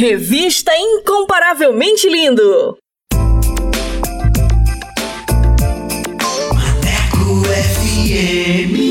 Revista Incomparavelmente Lindo. Maneco FM.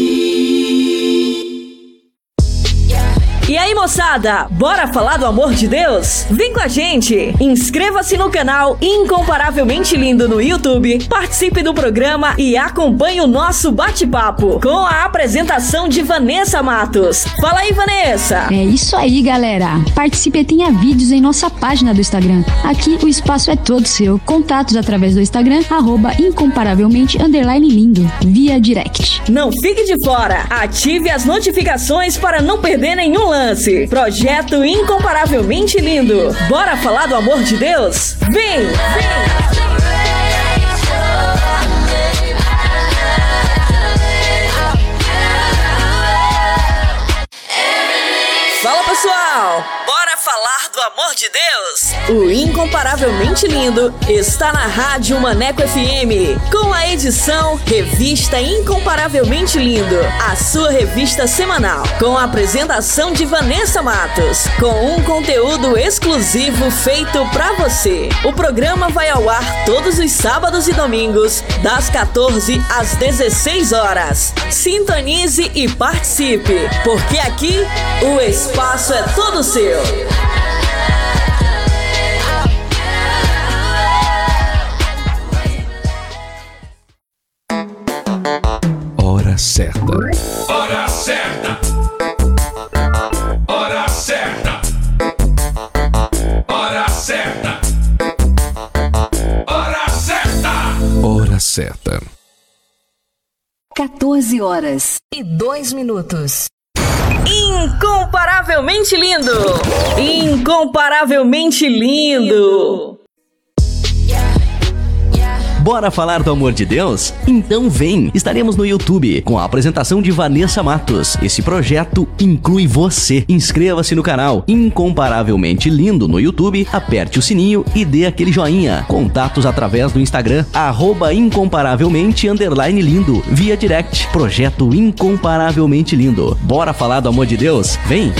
Aí, moçada, bora falar do amor de Deus? Vem com a gente! Inscreva-se no canal Incomparavelmente Lindo no YouTube, participe do programa e acompanhe o nosso bate-papo com a apresentação de Vanessa Matos. Fala aí, Vanessa! É isso aí, galera! Participe e tenha vídeos em nossa página do Instagram. Aqui o espaço é todo seu. Contatos através do Instagram, arroba incomparavelmente underline lindo, via direct. Não fique de fora! Ative as notificações para não perder nenhum lance Projeto incomparavelmente lindo. Bora falar do amor de Deus? Vem! Vem! Fala pessoal! Falar do amor de Deus? O Incomparavelmente Lindo está na Rádio Maneco FM, com a edição Revista Incomparavelmente Lindo, a sua revista semanal, com a apresentação de Vanessa Matos, com um conteúdo exclusivo feito para você. O programa vai ao ar todos os sábados e domingos, das 14 às 16 horas. Sintonize e participe, porque aqui o espaço é todo seu. Hora certa. Hora certa. Hora certa. Hora certa. Hora certa. Hora certa. 14 horas. e dois minutos. Incomparavelmente lindo! Incomparavelmente lindo! Bora falar do amor de Deus? Então vem! Estaremos no YouTube com a apresentação de Vanessa Matos. Esse projeto inclui você. Inscreva-se no canal Incomparavelmente Lindo no YouTube, aperte o sininho e dê aquele joinha. Contatos através do Instagram, arroba incomparavelmente lindo, via direct. Projeto Incomparavelmente Lindo. Bora falar do amor de Deus? Vem!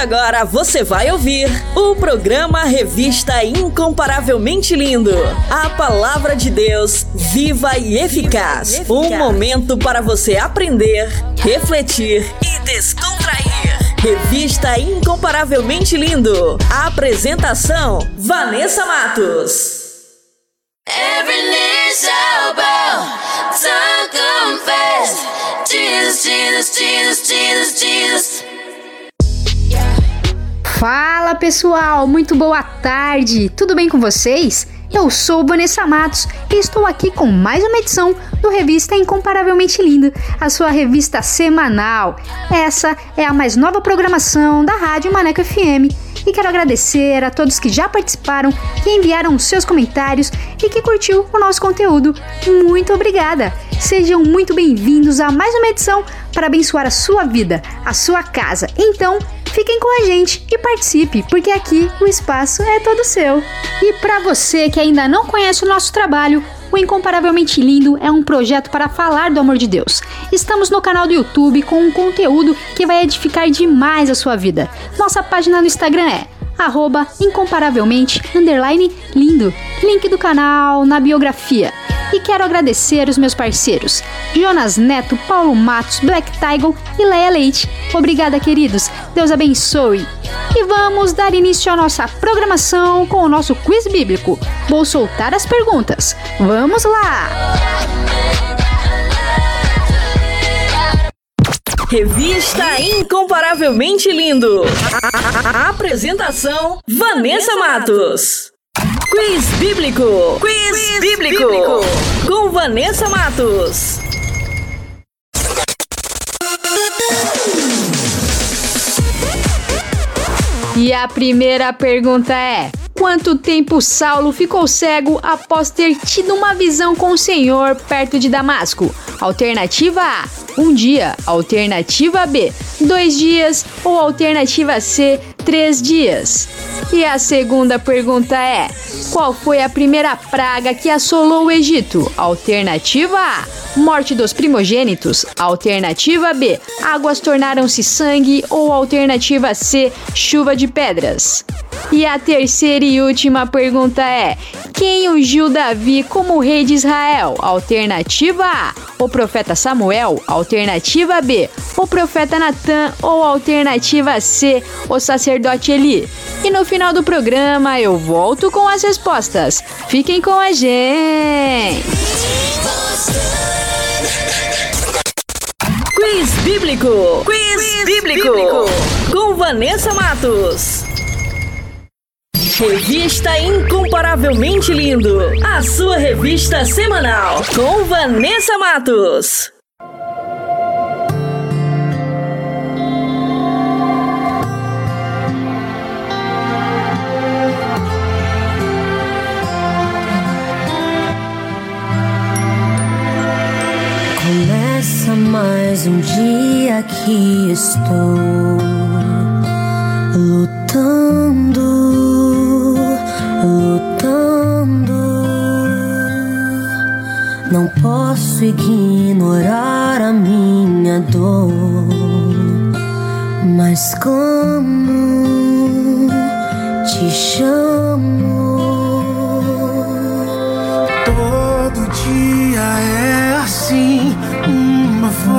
Agora você vai ouvir o programa Revista Incomparavelmente Lindo. A palavra de Deus viva e eficaz. Um momento para você aprender, refletir e descontrair. Revista Incomparavelmente Lindo. Apresentação: Vanessa Matos. Every knee shall bow, tongue confess. Jesus, Jesus, Jesus, Jesus, Jesus. Fala pessoal, muito boa tarde, tudo bem com vocês? Eu sou Vanessa Matos e estou aqui com mais uma edição do Revista Incomparavelmente Linda, a sua revista semanal. Essa é a mais nova programação da Rádio Maneco FM. E quero agradecer a todos que já participaram, que enviaram seus comentários e que curtiu o nosso conteúdo. Muito obrigada! Sejam muito bem-vindos a mais uma edição para abençoar a sua vida, a sua casa. Então, Fiquem com a gente e participe, porque aqui o espaço é todo seu. E para você que ainda não conhece o nosso trabalho, o Incomparavelmente Lindo é um projeto para falar do amor de Deus. Estamos no canal do YouTube com um conteúdo que vai edificar demais a sua vida. Nossa página no Instagram é incomparavelmente lindo. Link do canal na biografia. E quero agradecer os meus parceiros, Jonas Neto, Paulo Matos, Black Tiger e Leia Leite. Obrigada, queridos. Deus abençoe. E vamos dar início à nossa programação com o nosso quiz bíblico. Vou soltar as perguntas. Vamos lá! Revista Incomparavelmente Lindo. A- a- Apresentação: Vanessa Matos. Quiz Bíblico. Quiz, bíblico. Com Vanessa Matos. E a primeira pergunta é: quanto tempo Saulo ficou cego após ter tido uma visão com o Senhor perto de Damasco? Alternativa A: um dia. Alternativa B: dois dias. Ou alternativa C: três dias. E a segunda pergunta é: qual foi a primeira praga que assolou o Egito? Alternativa A: morte dos primogênitos. Alternativa B: águas tornaram-se sangue. Ou alternativa C: chuva de pedras. E a terceira e última pergunta é: quem ungiu Davi como rei de Israel? Alternativa A: o profeta Samuel. Alternativa B: o profeta Natan. Ou alternativa C: o sacerdote Eli. E no final do programa eu volto com as respostas. Fiquem com a gente! Quiz Bíblico. Quiz, Bíblico. Com Vanessa Matos. Revista Incomparavelmente Lindo. A sua revista semanal. Com Vanessa Matos. Mais um dia que estou lutando, lutando. Não posso ignorar a minha dor, mas como te chamo? Todo dia é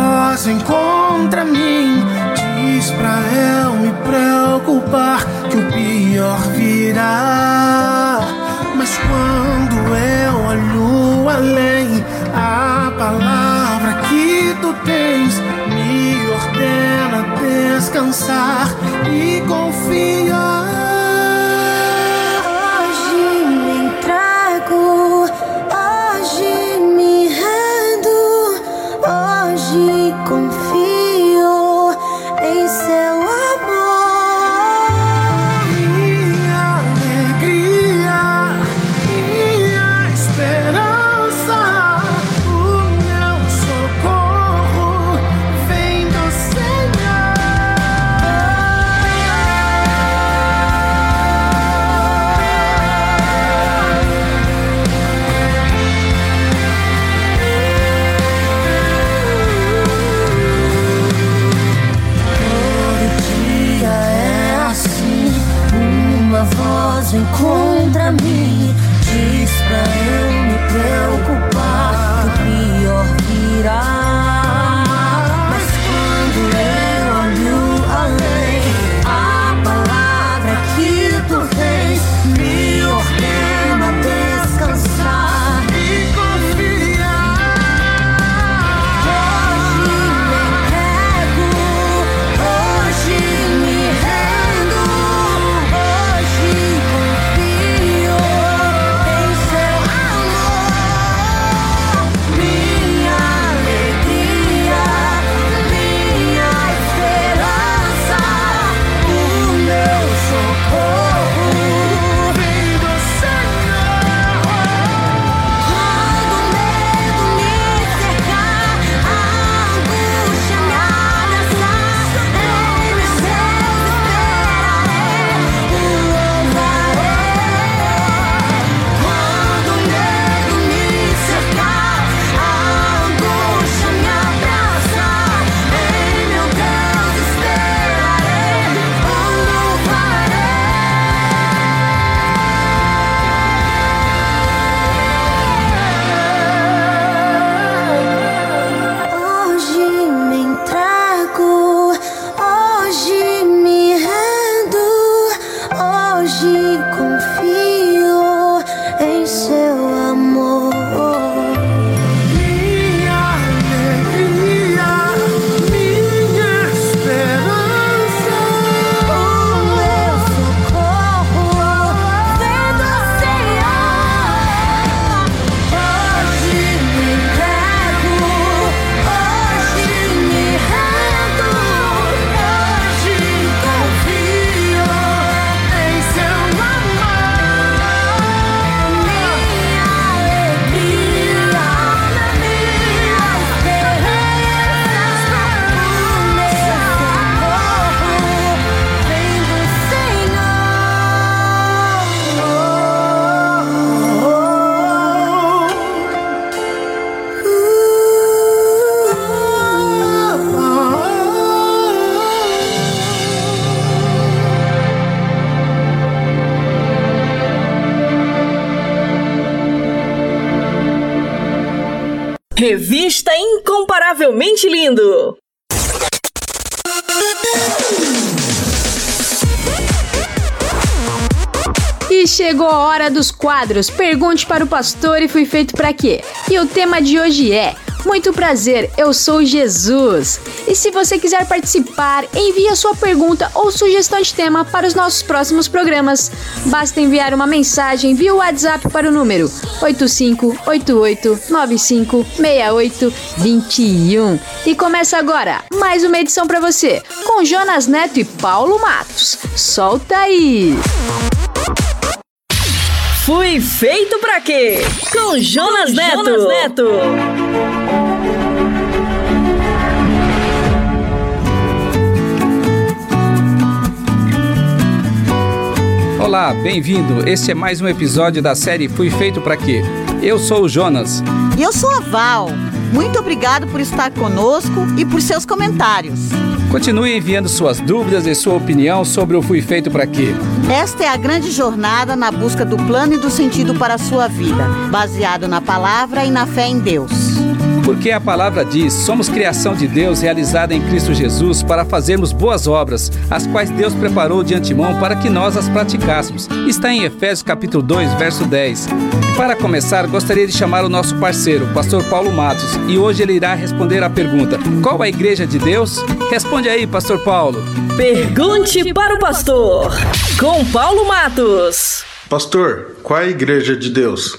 voz vem contra mim. Diz pra eu me preocupar que o pior virá. Mas quando eu olho além, a palavra que tu tens me ordena descansar e confiar. Quadros Pergunte para o Pastor e Fui Feito para Quê? E o tema de hoje é muito prazer, eu sou Jesus. E se você quiser participar, envie a sua pergunta ou sugestão de tema para os nossos próximos programas. Basta enviar uma mensagem via WhatsApp para o número 8588956821. E começa agora mais uma edição para você com Jonas Neto e Paulo Matos. Solta aí! Fui feito pra quê? Com Jonas, Neto. Jonas Neto. Olá, bem-vindo. Este é mais um episódio da série Fui Feito para Quê? Eu sou o Jonas. E eu sou a Val. Muito obrigado por estar conosco e por seus comentários. Continue enviando suas dúvidas e sua opinião sobre o Fui Feito para Quê. Esta é a grande jornada na busca do plano e do sentido para a sua vida, baseado na palavra e na fé em Deus. Porque a palavra diz: somos criação de Deus realizada em Cristo Jesus para fazermos boas obras, as quais Deus preparou de antemão para que nós as praticássemos. Está em Efésios capítulo 2, verso 10. Para começar, gostaria de chamar o nosso parceiro, pastor Paulo Matos, e hoje ele irá responder à pergunta: Qual a igreja de Deus? Responde aí, pastor Paulo. Pergunte para o pastor, com Paulo Matos. Pastor, qual é a igreja de Deus?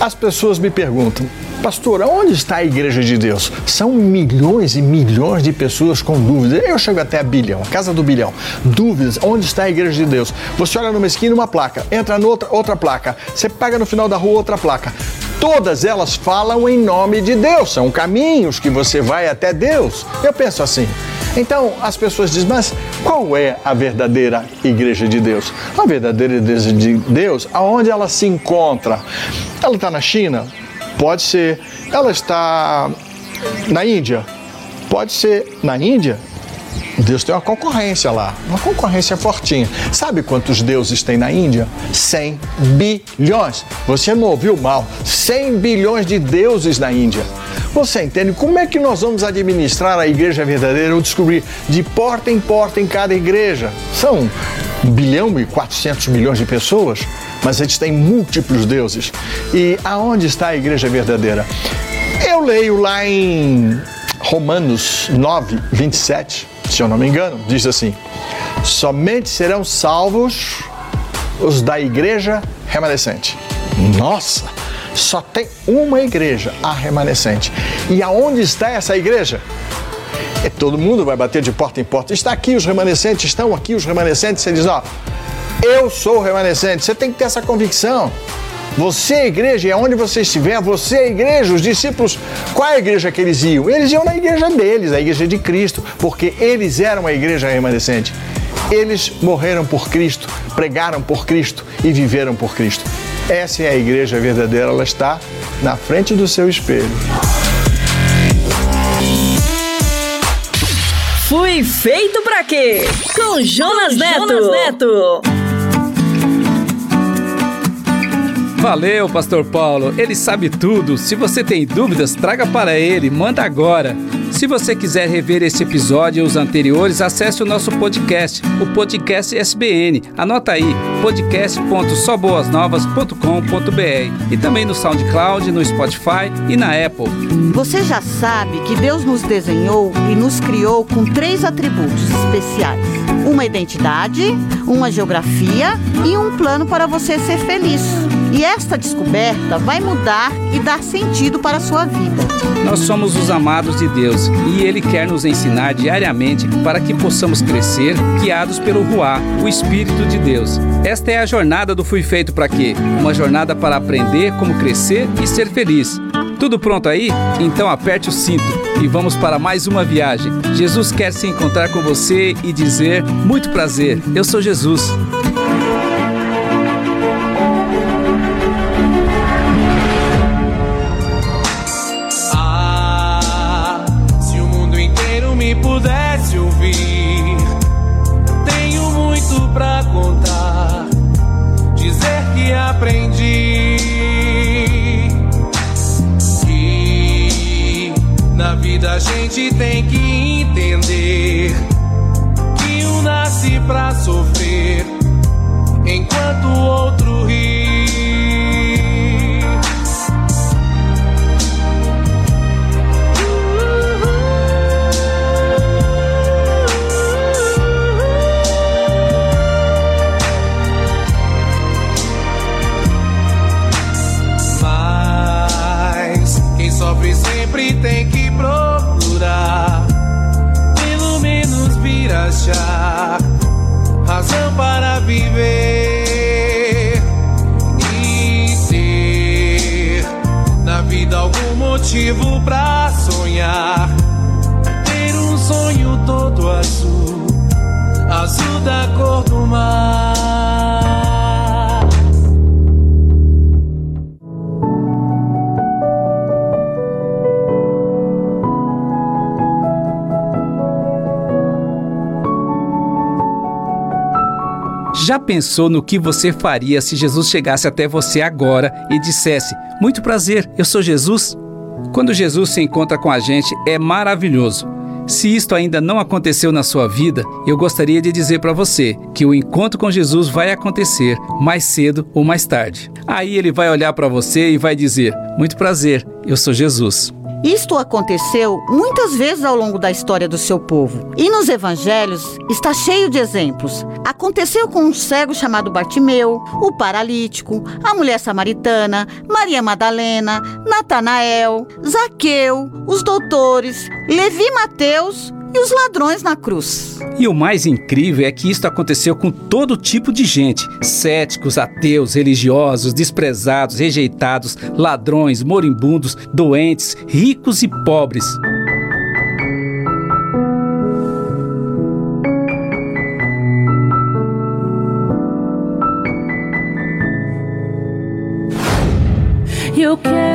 As pessoas me perguntam, pastor, onde está a igreja de Deus? São milhões e milhões de pessoas com dúvidas. Eu chego até a bilhão, a casa do bilhão. Dúvidas, onde está a igreja de Deus? Você olha numa esquina uma placa, entra noutra outra placa, você pega no final da rua outra placa. Todas elas falam em nome de Deus, são caminhos que você vai até Deus. Eu penso assim. Então as pessoas dizem, mas qual é a verdadeira igreja de Deus? A verdadeira igreja de Deus, aonde ela se encontra? Ela está na China? Pode ser. Ela está na Índia? Pode ser na Índia. Deus tem uma concorrência lá, uma concorrência fortinha. Sabe quantos deuses tem na Índia? 100 bilhões. Você não ouviu mal? 100 bilhões de deuses na Índia. Você entende como é que nós vamos administrar a igreja verdadeira ou descobrir de porta em porta em cada igreja? São 1 bilhão e 400 milhões de pessoas, mas eles têm múltiplos deuses. E aonde está a igreja verdadeira? Eu leio lá em Romanos 9, 27, se eu não me engano, diz assim: somente serão salvos os da igreja remanescente. Nossa! Só tem uma igreja, a remanescente. E aonde está essa igreja? É, todo mundo vai bater de porta em porta. Está aqui os remanescentes, estão aqui os remanescentes. Você diz, ó, eu sou o remanescente. Você tem que ter essa convicção. Você é igreja, e aonde você estiver, você é igreja. Os discípulos, qual é a igreja que eles iam? Eles iam na igreja deles, a igreja de Cristo, porque eles eram a igreja remanescente. Eles morreram por Cristo, pregaram por Cristo e viveram por Cristo. Essa é a igreja verdadeira, ela está na frente do seu espelho. Fui feito pra quê? Com Jonas Neto. Jonas Neto. Valeu, Pastor Paulo. Ele sabe tudo. Se você tem dúvidas, traga para ele. Manda agora. Se você quiser rever esse episódio e os anteriores, acesse o nosso podcast, o Podcast SBN. Anota aí, podcast.soboasnovas.com.br e também no SoundCloud, no Spotify e na Apple. Você já sabe que Deus nos desenhou e nos criou com três atributos especiais: uma identidade, uma geografia e um plano para você ser feliz. E esta descoberta vai mudar e dar sentido para a sua vida. Nós somos os amados de Deus e Ele quer nos ensinar diariamente para que possamos crescer, guiados pelo Ruá, o Espírito de Deus. Esta é a jornada do Fui Feito para Quê? Uma jornada para aprender como crescer e ser feliz. Tudo pronto aí? Então aperte o cinto e vamos para mais uma viagem. Jesus quer se encontrar com você e dizer: Muito prazer, eu sou Jesus. Pensou no que você faria se Jesus chegasse até você agora e dissesse: Muito prazer, eu sou Jesus? Quando Jesus se encontra com a gente, é maravilhoso. Se isto ainda não aconteceu na sua vida, eu gostaria de dizer para você que o encontro com Jesus vai acontecer mais cedo ou mais tarde. Aí ele vai olhar para você e vai dizer: Muito prazer, eu sou Jesus. Isto aconteceu muitas vezes ao longo da história do seu povo. E nos evangelhos está cheio de exemplos. Aconteceu com um cego chamado Bartimeu, o paralítico, a mulher samaritana, Maria Madalena, Natanael, Zaqueu, os doutores, Levi Mateus e os ladrões na cruz. E o mais incrível é que isto aconteceu com todo tipo de gente: céticos, ateus, religiosos, desprezados, rejeitados, ladrões, moribundos, doentes, ricos e pobres. Eu quero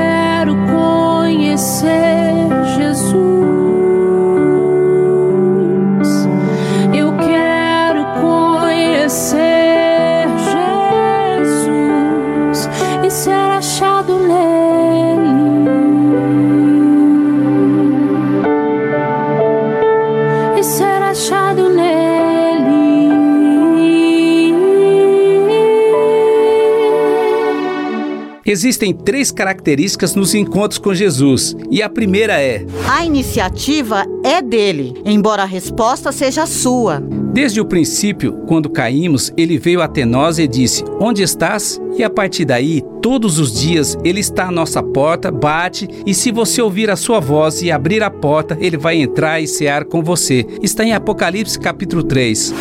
Existem três características nos encontros com Jesus, e a primeira é: A iniciativa é dele, embora a resposta seja sua. Desde o princípio, quando caímos, ele veio até nós e disse: Onde estás? E a partir daí, todos os dias, ele está à nossa porta, bate, e se você ouvir a sua voz e abrir a porta, ele vai entrar e cear com você. Está em Apocalipse capítulo 3.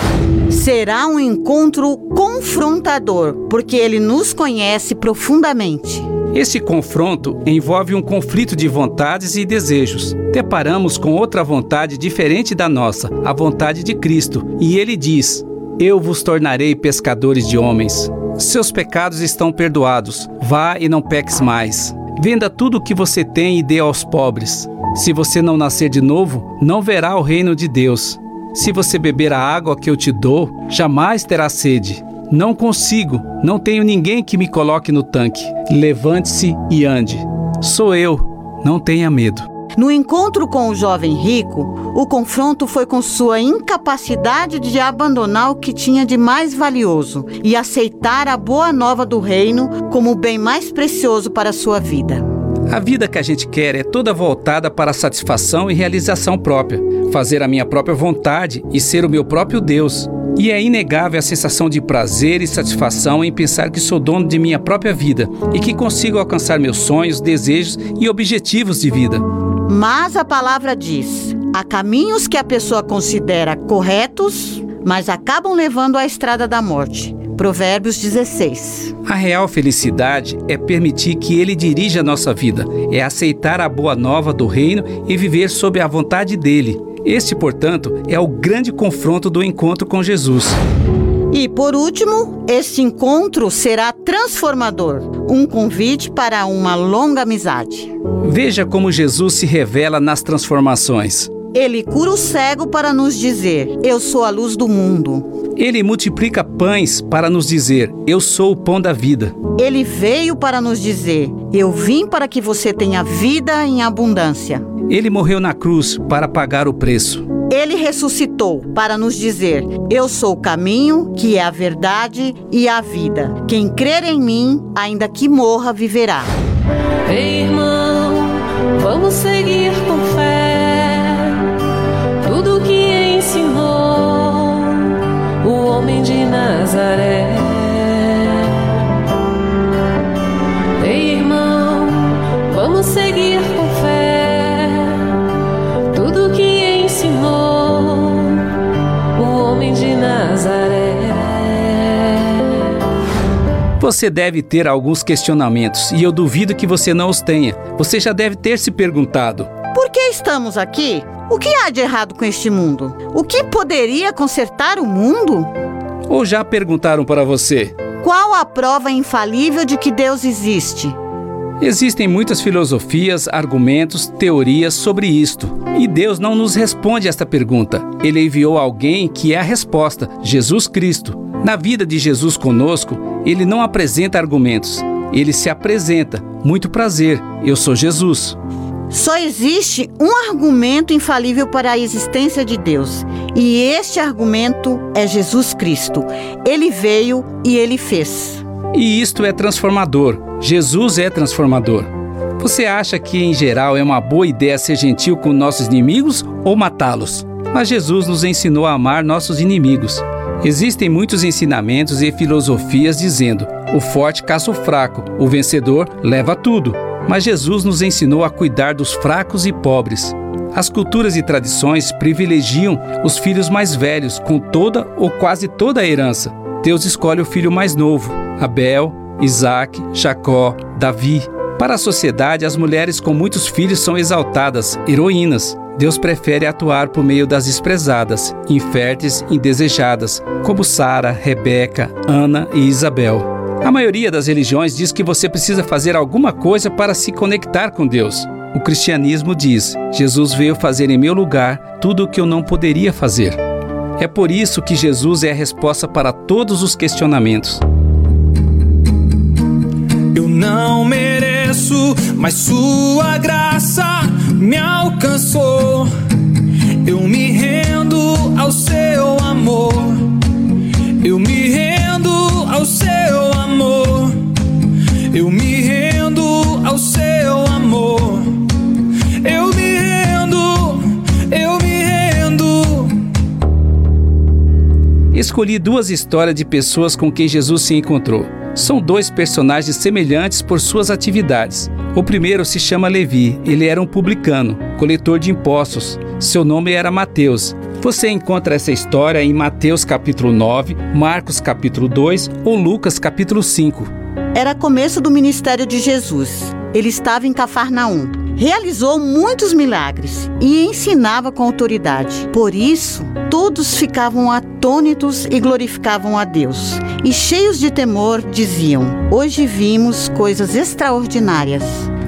Será um encontro confrontador, porque ele nos conhece profundamente. Este confronto envolve um conflito de vontades e desejos. Deparamos com outra vontade diferente da nossa, a vontade de Cristo, e ele diz: Eu vos tornarei pescadores de homens. Seus pecados estão perdoados. Vá e não peques mais. Venda tudo o que você tem e dê aos pobres. Se você não nascer de novo, não verá o reino de Deus. Se você beber a água que eu te dou, jamais terá sede. Não consigo, não tenho ninguém que me coloque no tanque. Levante-se e ande. Sou eu, não tenha medo. No encontro com o jovem rico, o confronto foi com sua incapacidade de abandonar o que tinha de mais valioso e aceitar a boa nova do reino como o bem mais precioso para sua vida. A vida que a gente quer é toda voltada para a satisfação e realização própria, fazer a minha própria vontade e ser o meu próprio Deus. E é inegável a sensação de prazer e satisfação em pensar que sou dono de minha própria vida e que consigo alcançar meus sonhos, desejos e objetivos de vida. Mas a palavra diz: há caminhos que a pessoa considera corretos, mas acabam levando à estrada da morte. Provérbios 16. A real felicidade é permitir que Ele dirija a nossa vida, é aceitar a boa nova do reino e viver sob a vontade dele. Este, portanto, é o grande confronto do encontro com Jesus. E por último, este encontro será transformador um convite para uma longa amizade. Veja como Jesus se revela nas transformações. Ele cura o cego para nos dizer: Eu sou a luz do mundo. Ele multiplica pães para nos dizer: Eu sou o pão da vida. Ele veio para nos dizer: Eu vim para que você tenha vida em abundância. Ele morreu na cruz para pagar o preço. Ele ressuscitou para nos dizer: Eu sou o caminho, que é a verdade e a vida. Quem crer em mim, ainda que morra, viverá. Ei, irmão, vamos seguir homem de Nazaré. Ei, irmão, vamos seguir com fé tudo que ensinou o homem de Nazaré. Você deve ter alguns questionamentos e eu duvido que você não os tenha. Você já deve ter se perguntado: Por que estamos aqui? O que há de errado com este mundo? O que poderia consertar o mundo? Ou já perguntaram para você? Qual a prova infalível de que Deus existe? Existem muitas filosofias, argumentos, teorias sobre isto. E Deus não nos responde esta pergunta. Ele enviou alguém que é a resposta, Jesus Cristo. Na vida de Jesus conosco, ele não apresenta argumentos. Ele se apresenta. Muito prazer, eu sou Jesus. Só existe um argumento infalível para a existência de Deus, e este argumento é Jesus Cristo. Ele veio e ele fez. E isto é transformador. Jesus é transformador. Você acha que, em geral, é uma boa ideia ser gentil com nossos inimigos ou matá-los? Mas Jesus nos ensinou a amar nossos inimigos. Existem muitos ensinamentos e filosofias dizendo: o forte caça o fraco, o vencedor leva tudo. Mas Jesus nos ensinou a cuidar dos fracos e pobres. As culturas e tradições privilegiam os filhos mais velhos com toda ou quase toda a herança. Deus escolhe o filho mais novo, Abel, Isaac, Jacó, Davi. Para a sociedade, as mulheres com muitos filhos são exaltadas, heroínas. Deus prefere atuar por meio das desprezadas, inférteis e indesejadas, como Sara, Rebeca, Ana e Isabel. A maioria das religiões diz que você precisa fazer alguma coisa para se conectar com Deus. O cristianismo diz: Jesus veio fazer em meu lugar tudo o que eu não poderia fazer. É por isso que Jesus é a resposta para todos os questionamentos. Eu não mereço, mas Sua graça me alcançou. Eu me rendo ao Seu amor. Eu me ao Seu amor. Eu me rendo ao Seu amor. Eu me rendo, eu me rendo. Escolhi duas histórias de pessoas com quem Jesus se encontrou. São dois personagens semelhantes por suas atividades. O primeiro se chama Levi, ele era um publicano, coletor de impostos. Seu nome era Mateus. Você encontra essa história em Mateus capítulo 9, Marcos capítulo 2 ou Lucas capítulo 5. Era começo do ministério de Jesus. Ele estava em Cafarnaum. Realizou muitos milagres e ensinava com autoridade. Por isso, todos ficavam atônitos e glorificavam a Deus. E cheios de temor, diziam: Hoje vimos coisas extraordinárias.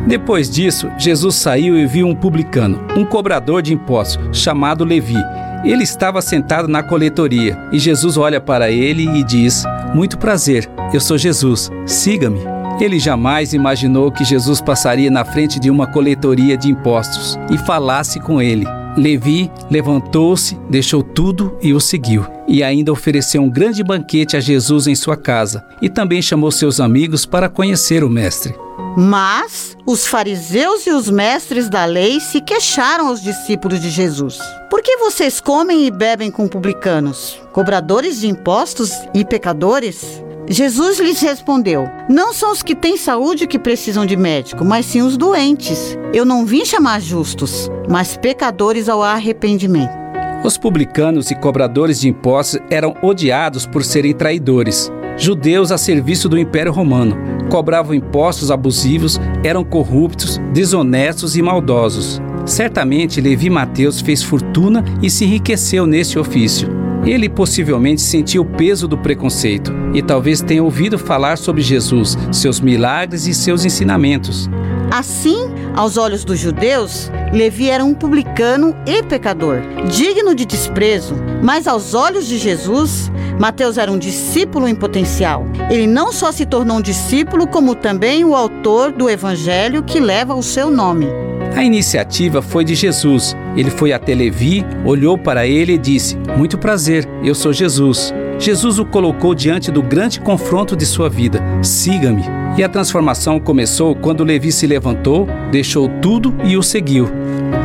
Depois disso, Jesus saiu e viu um publicano, um cobrador de impostos, chamado Levi. Ele estava sentado na coletoria e Jesus olha para ele e diz: Muito prazer, eu sou Jesus, siga-me. Ele jamais imaginou que Jesus passaria na frente de uma coletoria de impostos e falasse com ele. Levi levantou-se, deixou tudo e o seguiu. E ainda ofereceu um grande banquete a Jesus em sua casa e também chamou seus amigos para conhecer o Mestre. Mas os fariseus e os mestres da lei se queixaram aos discípulos de Jesus. Por que vocês comem e bebem com publicanos, cobradores de impostos e pecadores? Jesus lhes respondeu: Não são os que têm saúde que precisam de médico, mas sim os doentes. Eu não vim chamar justos, mas pecadores ao arrependimento. Os publicanos e cobradores de impostos eram odiados por serem traidores. Judeus a serviço do Império Romano, cobravam impostos abusivos, eram corruptos, desonestos e maldosos. Certamente Levi Mateus fez fortuna e se enriqueceu nesse ofício. Ele possivelmente sentiu o peso do preconceito e talvez tenha ouvido falar sobre Jesus, seus milagres e seus ensinamentos. Assim, aos olhos dos judeus, Levi era um publicano e pecador, digno de desprezo, mas aos olhos de Jesus, Mateus era um discípulo em potencial. Ele não só se tornou um discípulo, como também o autor do evangelho que leva o seu nome. A iniciativa foi de Jesus. Ele foi até Levi, olhou para ele e disse: Muito prazer, eu sou Jesus. Jesus o colocou diante do grande confronto de sua vida: Siga-me. E a transformação começou quando Levi se levantou, deixou tudo e o seguiu.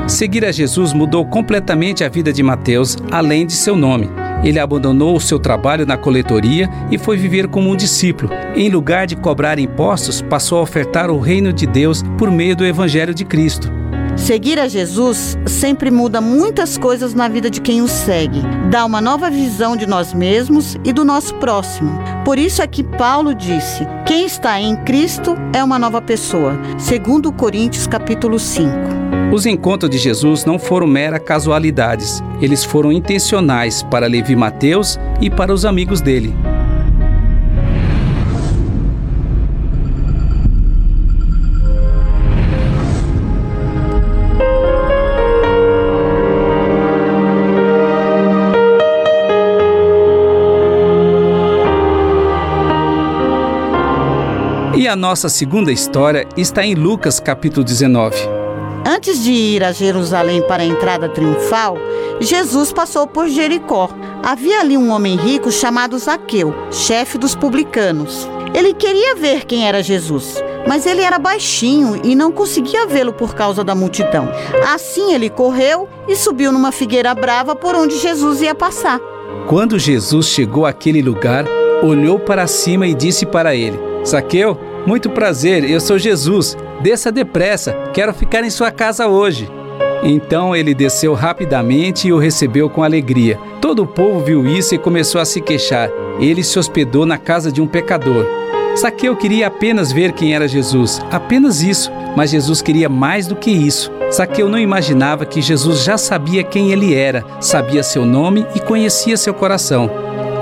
Seguir a Jesus mudou completamente a vida de Mateus, além de seu nome. Ele abandonou o seu trabalho na coletoria e foi viver como um discípulo. Em lugar de cobrar impostos, passou a ofertar o reino de Deus por meio do Evangelho de Cristo. Seguir a Jesus sempre muda muitas coisas na vida de quem o segue. Dá uma nova visão de nós mesmos e do nosso próximo. Por isso é que Paulo disse: quem está em Cristo é uma nova pessoa. Segundo Coríntios capítulo 5. Os encontros de Jesus não foram mera casualidades. Eles foram intencionais para Levi Mateus e para os amigos dele. E a nossa segunda história está em Lucas capítulo 19. Antes de ir a Jerusalém para a entrada triunfal, Jesus passou por Jericó. Havia ali um homem rico chamado Zaqueu, chefe dos publicanos. Ele queria ver quem era Jesus, mas ele era baixinho e não conseguia vê-lo por causa da multidão. Assim ele correu e subiu numa figueira brava por onde Jesus ia passar. Quando Jesus chegou àquele lugar, olhou para cima e disse para ele: Zaqueu, muito prazer, eu sou Jesus. Desça depressa, quero ficar em sua casa hoje. Então ele desceu rapidamente e o recebeu com alegria. Todo o povo viu isso e começou a se queixar. Ele se hospedou na casa de um pecador. Zaqueu queria apenas ver quem era Jesus, apenas isso, mas Jesus queria mais do que isso. Zaqueu não imaginava que Jesus já sabia quem ele era, sabia seu nome e conhecia seu coração.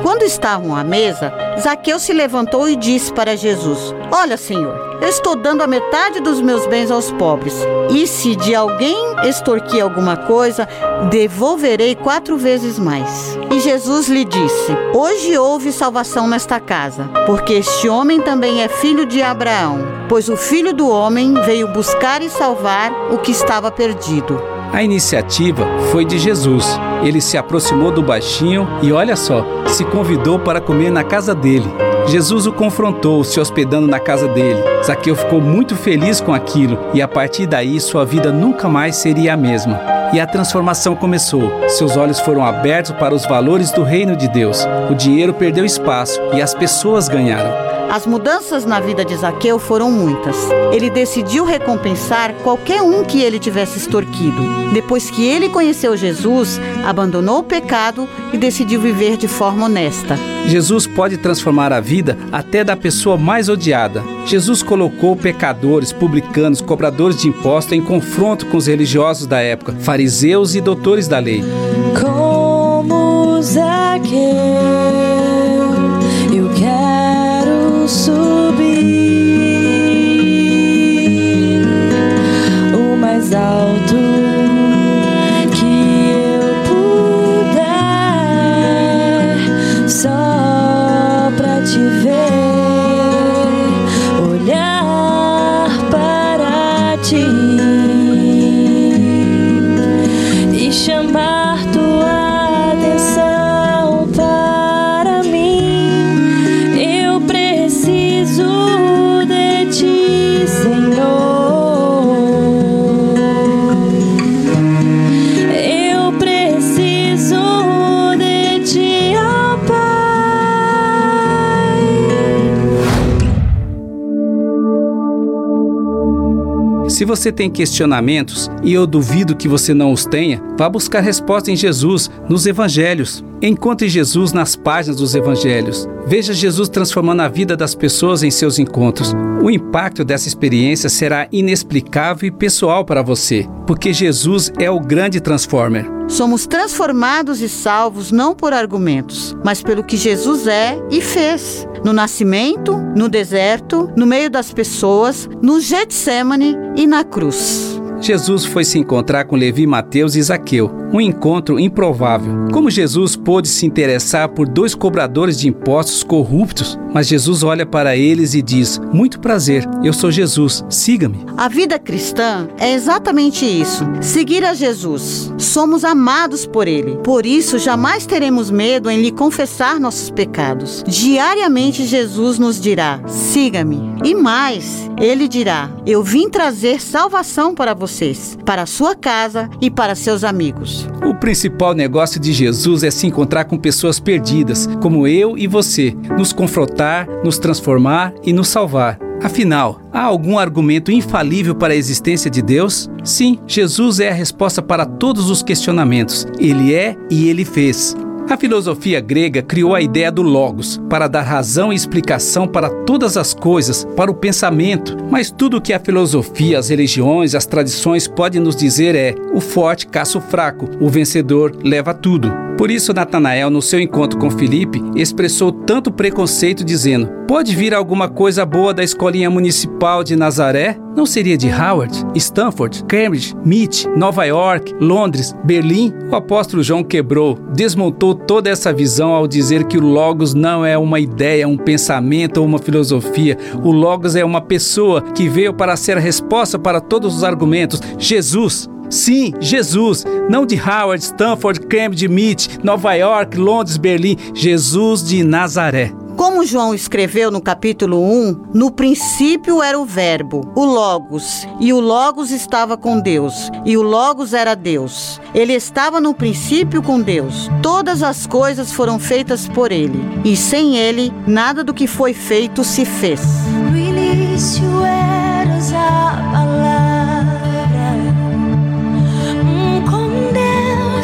Quando estavam à mesa, Zaqueu se levantou e disse para Jesus: Olha, Senhor, eu estou dando a metade dos meus bens aos pobres. E se de alguém extorquir alguma coisa, devolverei quatro vezes mais. E Jesus lhe disse: Hoje houve salvação nesta casa, porque este homem também é filho de Abraão, pois o filho do homem veio buscar e salvar o que estava perdido. A iniciativa foi de Jesus. Ele se aproximou do baixinho e, olha só, se convidou para comer na casa dele. Jesus o confrontou, se hospedando na casa dele. Zaqueu ficou muito feliz com aquilo e, a partir daí, sua vida nunca mais seria a mesma. E a transformação começou. Seus olhos foram abertos para os valores do reino de Deus. O dinheiro perdeu espaço e as pessoas ganharam. As mudanças na vida de Zaqueu foram muitas. Ele decidiu recompensar qualquer um que ele tivesse extorquido. Depois que ele conheceu Jesus, abandonou o pecado e decidiu viver de forma honesta. Jesus pode transformar a vida até da pessoa mais odiada. Jesus colocou pecadores, publicanos, cobradores de impostos em confronto com os religiosos da época, fariseus e doutores da lei. Como Zaqueu, você tem questionamentos, e eu duvido que você não os tenha, vá buscar resposta em Jesus, nos evangelhos. Encontre Jesus nas páginas dos evangelhos. Veja Jesus transformando a vida das pessoas em seus encontros. O impacto dessa experiência será inexplicável e pessoal para você, porque Jesus é o grande transformer. Somos transformados e salvos não por argumentos, mas pelo que Jesus é e fez. No nascimento, no deserto, no meio das pessoas, no Getsemane e na cruz. Jesus foi se encontrar com Levi, Mateus e Zaqueu. Um encontro improvável. Como Jesus pôde se interessar por dois cobradores de impostos corruptos, mas Jesus olha para eles e diz: Muito prazer, eu sou Jesus, siga-me. A vida cristã é exatamente isso: seguir a Jesus. Somos amados por Ele. Por isso, jamais teremos medo em lhe confessar nossos pecados. Diariamente, Jesus nos dirá: siga-me. E mais, Ele dirá: Eu vim trazer salvação para vocês, para sua casa e para seus amigos. O principal negócio de Jesus é se encontrar com pessoas perdidas, como eu e você, nos confrontar, nos transformar e nos salvar. Afinal, há algum argumento infalível para a existência de Deus? Sim, Jesus é a resposta para todos os questionamentos. Ele é e ele fez. A filosofia grega criou a ideia do Logos para dar razão e explicação para todas as coisas, para o pensamento. Mas tudo o que a filosofia, as religiões, as tradições podem nos dizer é: o forte caça o fraco, o vencedor leva tudo. Por isso, Natanael, no seu encontro com Filipe, expressou tanto preconceito, dizendo: Pode vir alguma coisa boa da escolinha municipal de Nazaré? Não seria de Howard, Stanford, Cambridge, MIT, Nova York, Londres, Berlim? O apóstolo João quebrou, desmontou toda essa visão ao dizer que o Logos não é uma ideia, um pensamento ou uma filosofia. O Logos é uma pessoa que veio para ser a resposta para todos os argumentos: Jesus. Sim, Jesus, não de Howard, Stanford, Cambridge, MIT, Nova York, Londres, Berlim, Jesus de Nazaré. Como João escreveu no capítulo 1, no princípio era o Verbo, o Logos, e o Logos estava com Deus, e o Logos era Deus. Ele estava no princípio com Deus. Todas as coisas foram feitas por ele, e sem ele, nada do que foi feito se fez. No início eras a palavra,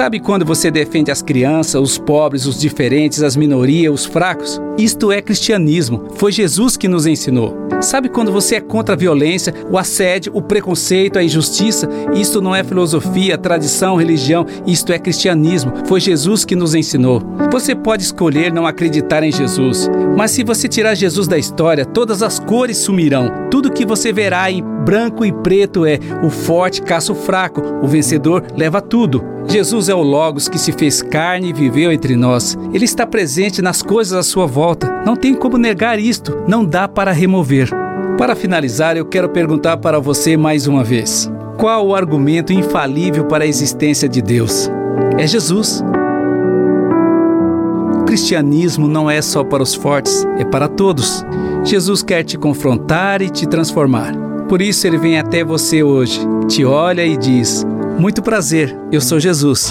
Sabe quando você defende as crianças, os pobres, os diferentes, as minorias, os fracos? Isto é cristianismo. Foi Jesus que nos ensinou. Sabe quando você é contra a violência, o assédio, o preconceito, a injustiça? Isto não é filosofia, tradição, religião, isto é cristianismo. Foi Jesus que nos ensinou. Você pode escolher não acreditar em Jesus, mas se você tirar Jesus da história, todas as cores sumirão. Tudo que você verá em branco e preto é o forte caça o fraco, o vencedor leva tudo. Jesus é o Logos que se fez carne e viveu entre nós. Ele está presente nas coisas à sua volta. Não tem como negar isto, não dá para remover. Para finalizar, eu quero perguntar para você mais uma vez: qual o argumento infalível para a existência de Deus? É Jesus. O cristianismo não é só para os fortes, é para todos. Jesus quer te confrontar e te transformar. Por isso ele vem até você hoje, te olha e diz: Muito prazer, eu sou Jesus.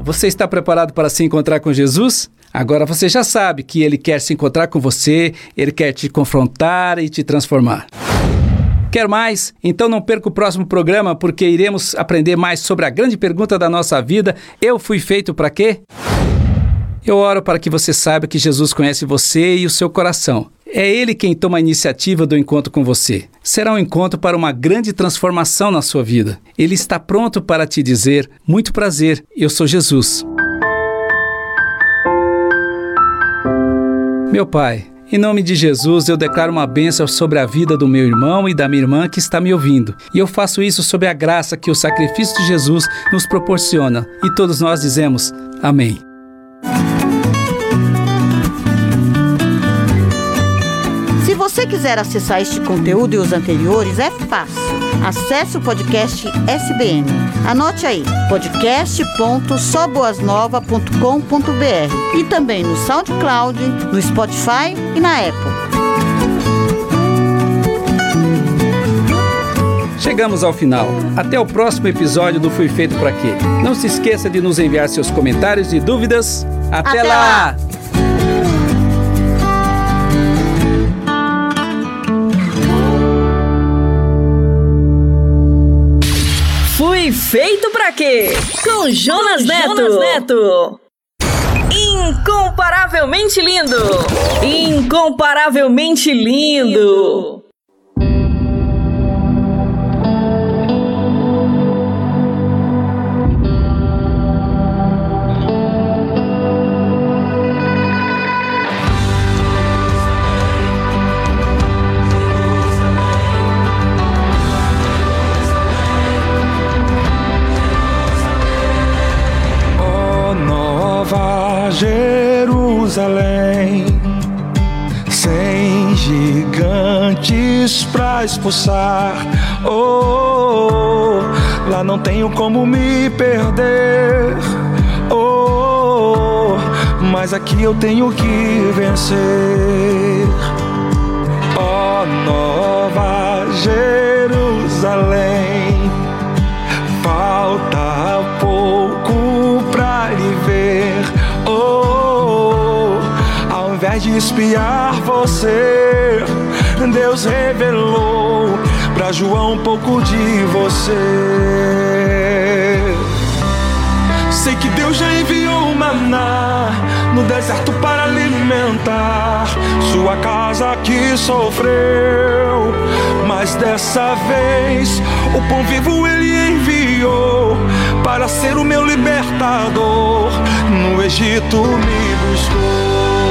Você está preparado para se encontrar com Jesus? Agora você já sabe que ele quer se encontrar com você, ele quer te confrontar e te transformar. Quer mais? Então não perca o próximo programa porque iremos aprender mais sobre a grande pergunta da nossa vida: eu fui feito para quê? Eu oro para que você saiba que Jesus conhece você e o seu coração. É Ele quem toma a iniciativa do encontro com você. Será um encontro para uma grande transformação na sua vida. Ele está pronto para te dizer: Muito prazer, eu sou Jesus. Meu Pai, em nome de Jesus, eu declaro uma bênção sobre a vida do meu irmão e da minha irmã que está me ouvindo. E eu faço isso sob a graça que o sacrifício de Jesus nos proporciona. E todos nós dizemos: Amém. Você quiser acessar este conteúdo e os anteriores, é fácil. Acesse o podcast SBN. Anote aí, podcast.soboasnova.com.br e também no SoundCloud, no Spotify e na Apple. Chegamos ao final. Até o próximo episódio do Fui Feito Pra Quê. Não se esqueça de nos enviar seus comentários e dúvidas. Até, Até lá. lá. Feito pra quê? Com Jonas Neto. Jonas Neto. Incomparavelmente lindo. Incomparavelmente lindo. Jerusalém, sem gigantes pra expulsar. Oh, lá não tenho como me perder. Oh, mas aqui eu tenho que vencer. Ó Nova Jerusalém, de espiar você, Deus revelou pra João um pouco de você. Sei que Deus já enviou o maná no deserto para alimentar sua casa que sofreu. Mas dessa vez o pão vivo ele enviou para ser o meu libertador. No Egito me buscou.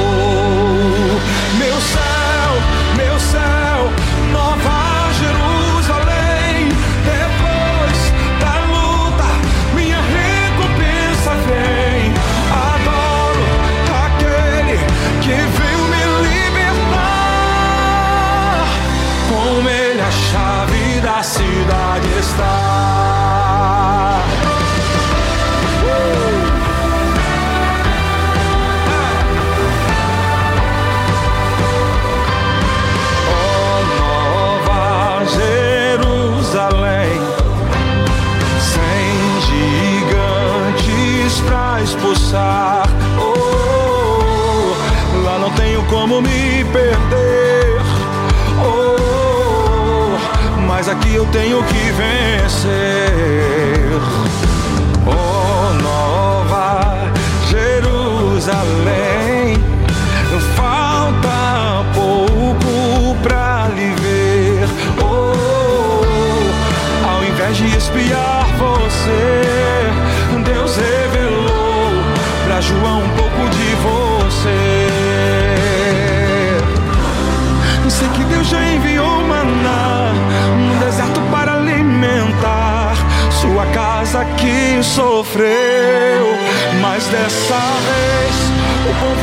Eu tenho que vencer. Oh, Nova Jerusalém, falta pouco pra lhe ver. Oh, ao invés de espiar você, Deus revelou pra João que sofreu. Mas dessa vez o pão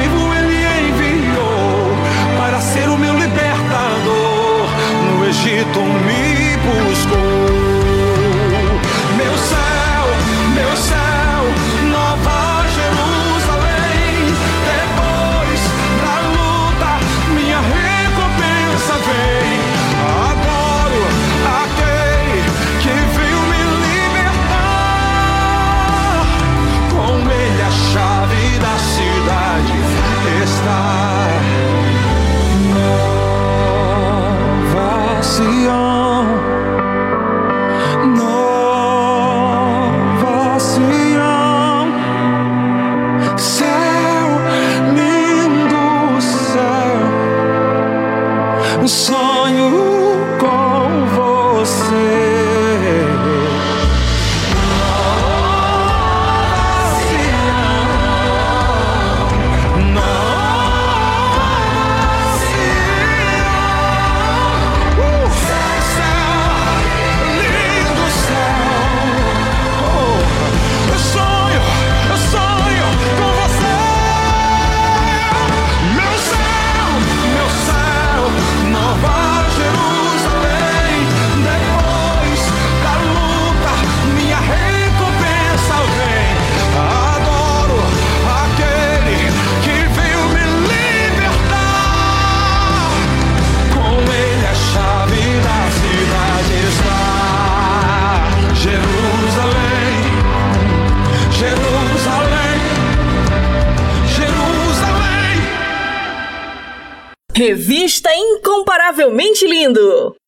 Revista Incomparavelmente Lindo.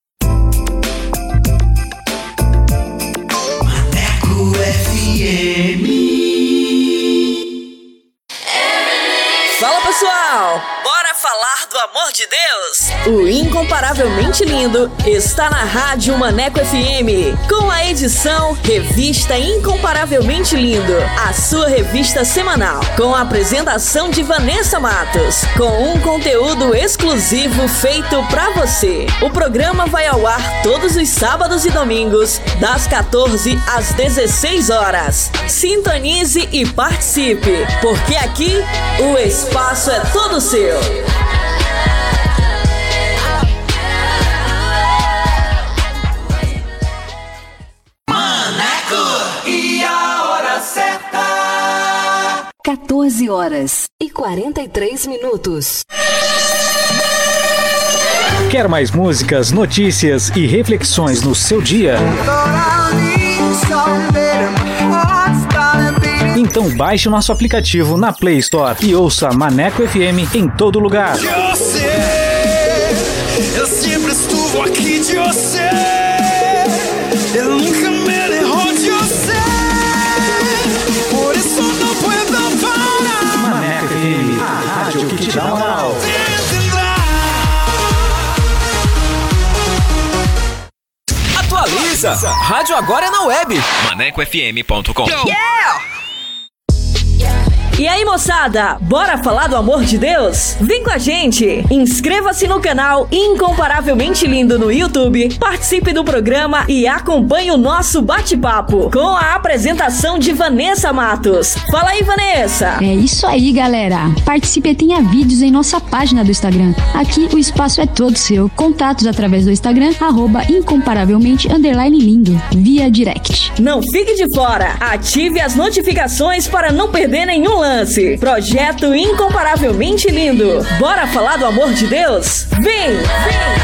Amor de Deus? O Incomparavelmente Lindo está na Rádio Maneco FM, com a edição Revista Incomparavelmente Lindo, a sua revista semanal, com a apresentação de Vanessa Matos, com um conteúdo exclusivo feito pra você. O programa vai ao ar todos os sábados e domingos, das 14 às 16 horas. Sintonize e participe, porque aqui o espaço é todo seu. 14 horas e 43 minutos. Quer mais músicas, notícias e reflexões no seu dia? Então baixe o nosso aplicativo na Play Store e ouça Maneco FM em todo lugar. De você, eu sempre estuvo aqui de você. Dá moral. Atualiza! Rádio agora é na web. ManecoFM.com. E aí, moçada, bora falar do amor de Deus? Vem com a gente! Inscreva-se no canal Incomparavelmente Lindo no YouTube, participe do programa e acompanhe o nosso bate-papo com a apresentação de Vanessa Matos. Fala aí, Vanessa! É isso aí, galera. Participe e tenha vídeos em nossa página do Instagram. Aqui o espaço é todo seu. Contatos através do Instagram, arroba incomparavelmente underline lindo, via direct. Não fique de fora! Ative as notificações para não perder nenhum lance. Projeto Incomparavelmente Lindo. Bora falar do amor de Deus? Vem! Vem!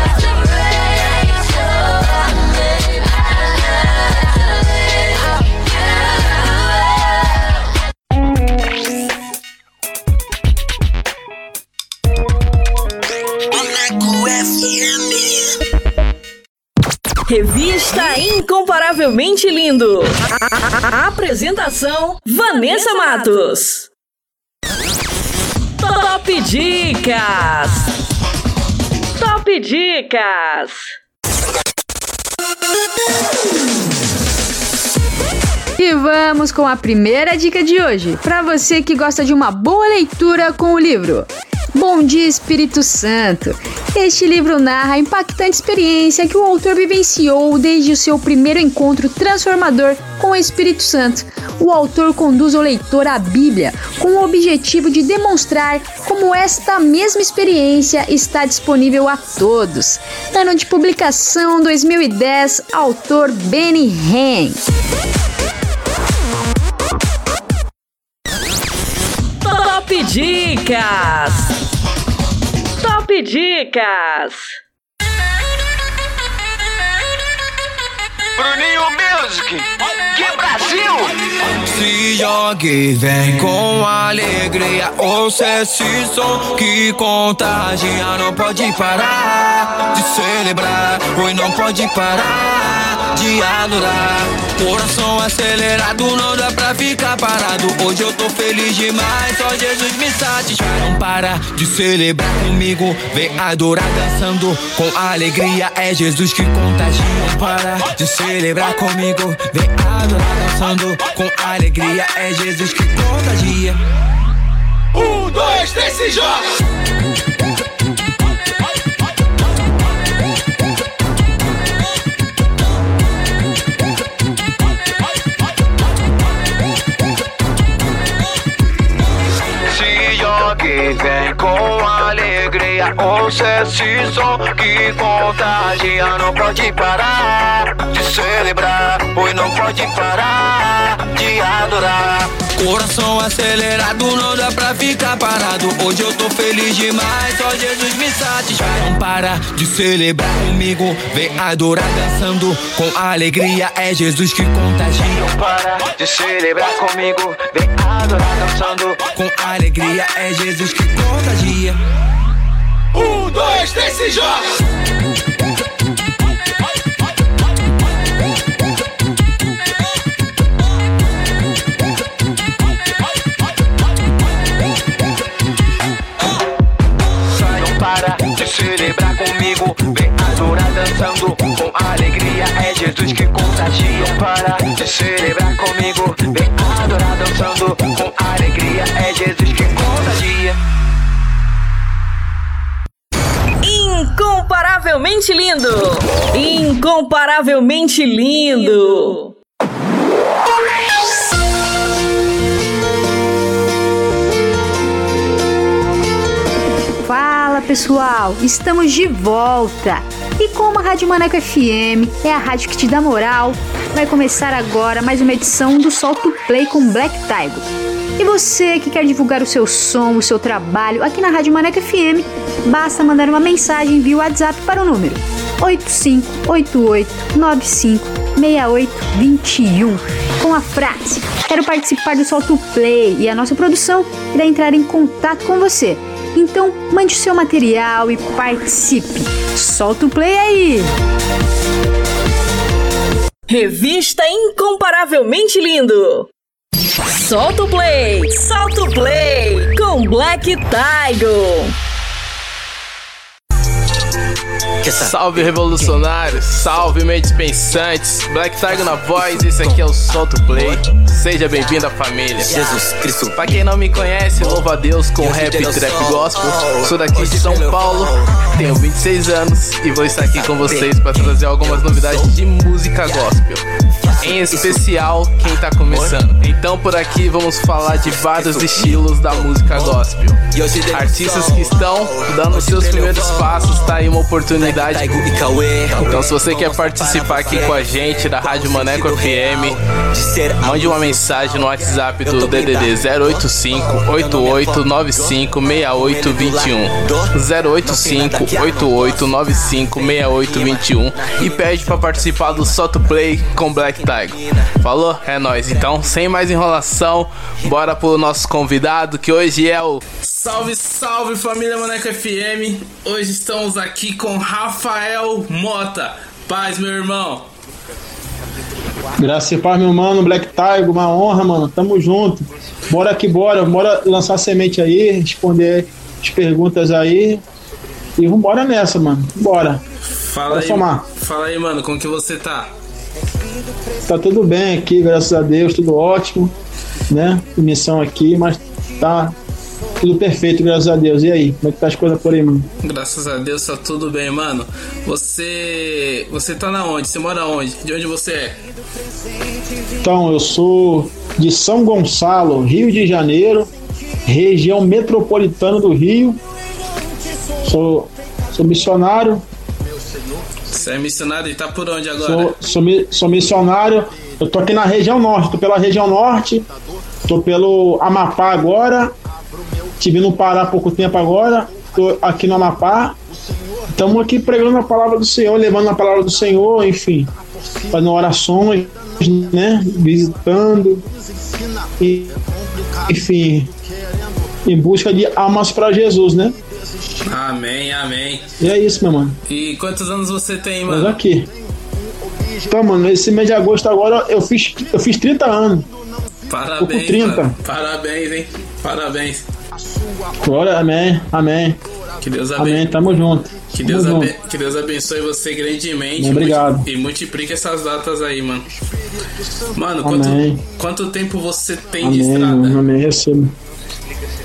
Revista Incomparavelmente Lindo. A- Apresentação: Vanessa Matos. Top Dicas. Top Dicas. E vamos com a primeira dica de hoje, para você que gosta de uma boa leitura com o livro. Bom dia, Espírito Santo. Este livro narra a impactante experiência que o autor vivenciou desde o seu primeiro encontro transformador com o Espírito Santo. O autor conduz o leitor à Bíblia com o objetivo de demonstrar como esta mesma experiência está disponível a todos. Ano de publicação 2010, autor Benny Hinn. Top Dicas. Top Dicas. Bruninho Music. Que Brasil! Se jogue, vem com alegria. Ouça esse som que contagia. Não pode parar de celebrar. Pois não pode parar de adorar. Coração acelerado, não dá pra ficar parado. Hoje eu tô feliz demais, só Jesus me satisfaz. Não para de celebrar comigo. Vem adorar dançando com alegria. É Jesus que contagia. Não para de celebrar comigo. Vem adorar dançando com alegria. É Jesus que contagia. Um, dois, três, se joga! Vem com alegria. Ouça esse som que contagia. Não pode parar de celebrar, pois não pode parar de adorar. Coração acelerado, não dá pra ficar parado. Hoje eu tô feliz demais, só Jesus me satisfaz. Não para de celebrar comigo, vem adorar dançando com alegria. É Jesus que contagia. Não para de celebrar comigo, vem adorar dançando com alegria. É Jesus que contagia. Um, dois, três, se joga! Celebrar comigo. Vem adorar dançando com alegria. É Jesus que contagia. Para celebrar comigo. Vem adorar dançando com alegria. É Jesus que contagia. Incomparavelmente lindo! Incomparavelmente lindo! Fala pessoal, estamos de volta! E como a Rádio Maneco FM é a rádio que te dá moral, vai começar agora mais uma edição do Solto Play com Black Tiger. E você que quer divulgar o seu som, o seu trabalho aqui na Rádio Maneco FM, basta mandar uma mensagem via WhatsApp para o número 8588956821 com a frase Quero participar do Solto Play e a nossa produção irá entrar em contato com você. Então, mande seu material e participe. Solta o play aí! Revista Incomparavelmente Lindo! Solta o play! Solta o play! Com Black Tiger! Salve revolucionários, salve mentes pensantes, Black Tiger na voz, esse aqui é o Solto Play. Seja bem-vindo à família. Jesus Cristo. Pra quem não me conhece, louva a Deus com rap e trap gospel. Sou daqui de São Paulo, tenho 26 anos e vou estar aqui com vocês para trazer algumas novidades de música gospel. Em especial quem tá começando. Então por aqui vamos falar de vários estilos da música gospel. Artistas que estão dando seus primeiros passos, tá aí uma oportunidade. Então se você quer participar aqui com a gente da Rádio Maneco FM, mande uma mensagem no WhatsApp do DDD 085 8895 6821 085 8895 6821 e pede pra participar do Soto Play com Black Tiger. Falou? É nóis. Então, sem mais enrolação, bora pro nosso convidado que hoje é o Salve, salve família Maneco FM. Hoje estamos aqui com Rafael Mota. Paz, meu irmão. Graças e paz, meu mano, Black Tiger, uma honra, mano. Tamo junto. Bora que bora, bora lançar semente aí, responder as perguntas aí. E vambora nessa, mano. Bora. Fala Bora aí, somar. fala aí, mano, como que você tá? Tá tudo bem aqui, graças a Deus, tudo ótimo, né? Missão aqui, mas tá tudo perfeito, graças a Deus. E aí, como é que tá as coisas por aí, mano? Graças a Deus tá tudo bem, mano. Você. Você tá na onde? Você mora onde? De onde você é? Então, eu sou de São Gonçalo, Rio de Janeiro, região metropolitana do Rio. Sou, sou missionário, Você é missionário e tá por onde agora? Sou, sou, sou missionário. Eu tô aqui na região norte, tô pela região norte, tô pelo Amapá agora. Tive no Pará há pouco tempo agora, tô aqui no Amapá. Estamos aqui pregando a palavra do Senhor, levando a palavra do Senhor, enfim, fazendo orações, né? Visitando, e, enfim, em busca de almas para Jesus, né? Amém, amém. E é isso, meu mano. E quantos anos você tem, Mas mano? aqui. Então, mano, esse mês de agosto agora eu fiz, eu fiz 30 anos. Parabéns, tô com 30. mano. Parabéns, hein? Parabéns. Glória, amém, amém. Que Deus abençoe. Amém, tamo junto. Que Tamo Deus, junto. abe- que Deus abençoe você grandemente. Obrigado. multi- E multiplique essas datas aí, mano. Mano, Amém. quanto, quanto tempo você tem de Amém, estrada? mano, amém, recebo.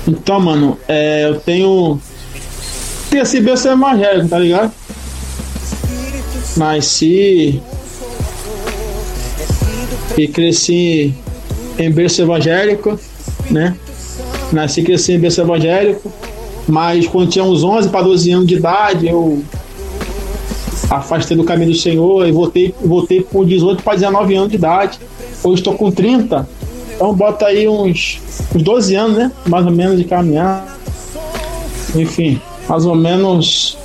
Então, mano, é, eu tenho. Tenho esse berço evangélico, tá ligado? Nasci. E cresci em berço evangélico, né? Nasci e cresci em berço evangélico. Mas quando tinha uns 11 para 12 anos de idade, eu afastei do caminho do Senhor e voltei, voltei com 18 para 19 anos de idade. Hoje estou com 30, então bota aí uns, uns 12 anos, né? Mais ou menos de caminhar. Enfim, mais ou menos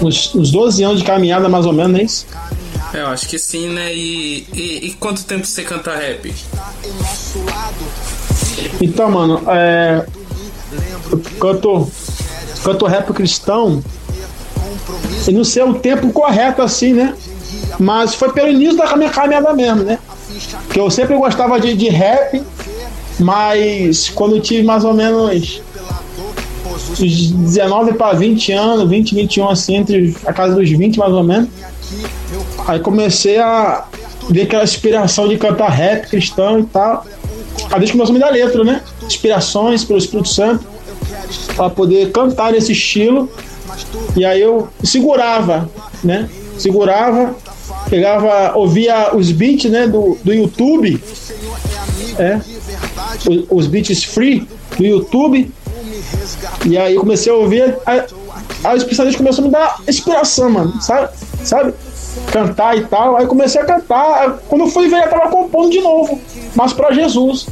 uns, uns 12 anos de caminhada, mais ou menos, é isso? É, eu acho que sim, né? E, e, e quanto tempo você canta rap? Então, mano, é, eu canto cantor rap cristão, e não sei o tempo correto assim, né? Mas foi pelo início da minha caminhada mesmo, né? Que eu sempre gostava de, de rap, mas quando eu tive mais ou menos dos 19 para 20 anos, 20, 21 assim, entre a casa dos 20 mais ou menos, aí comecei a ver aquela inspiração de cantar rap cristão e tal. Aí Deus começou a me dar letra, né? Inspirações pelo Espírito Santo para poder cantar nesse estilo. E aí eu segurava, né? Segurava, pegava, ouvia os beats, né, do, do YouTube, é, os, os beats free do YouTube. E aí comecei a ouvir, a, a especialista começou a me dar inspiração, mano, sabe? Sabe? Cantar e tal. Aí comecei a cantar. Quando fui ver, eu tava compondo de novo, mas para Jesus.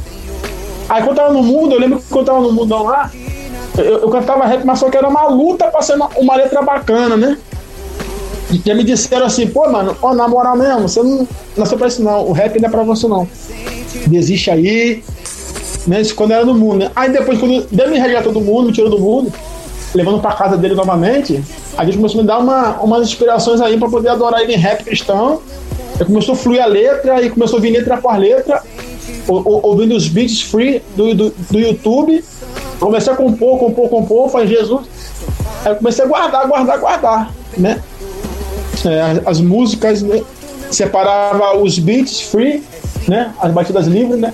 Aí quando tava no mundo, eu lembro que quando tava no mundão lá, eu, eu cantava rap, mas só que era uma luta pra ser uma, uma letra bacana, né? E me disseram assim, pô, mano, ó, na moral mesmo, você não nasceu pra isso não, o rap não é pra você não. Desiste aí, né? Isso quando era no mundo, né? Aí depois, quando Deus me resgatou do mundo, me tirou do mundo, levando pra casa dele novamente, a gente começou a me dar uma, umas inspirações aí pra poder adorar ele em rap cristão. Aí começou a fluir a letra, aí começou a vir letra por letra, ou- ou- ouvindo os beats free do, do, do YouTube. Comecei a compor, compor, compor, faz Jesus. Aí comecei a guardar, guardar, guardar, né? É, as, as músicas, né? separava os beats free, né? As batidas livres, né?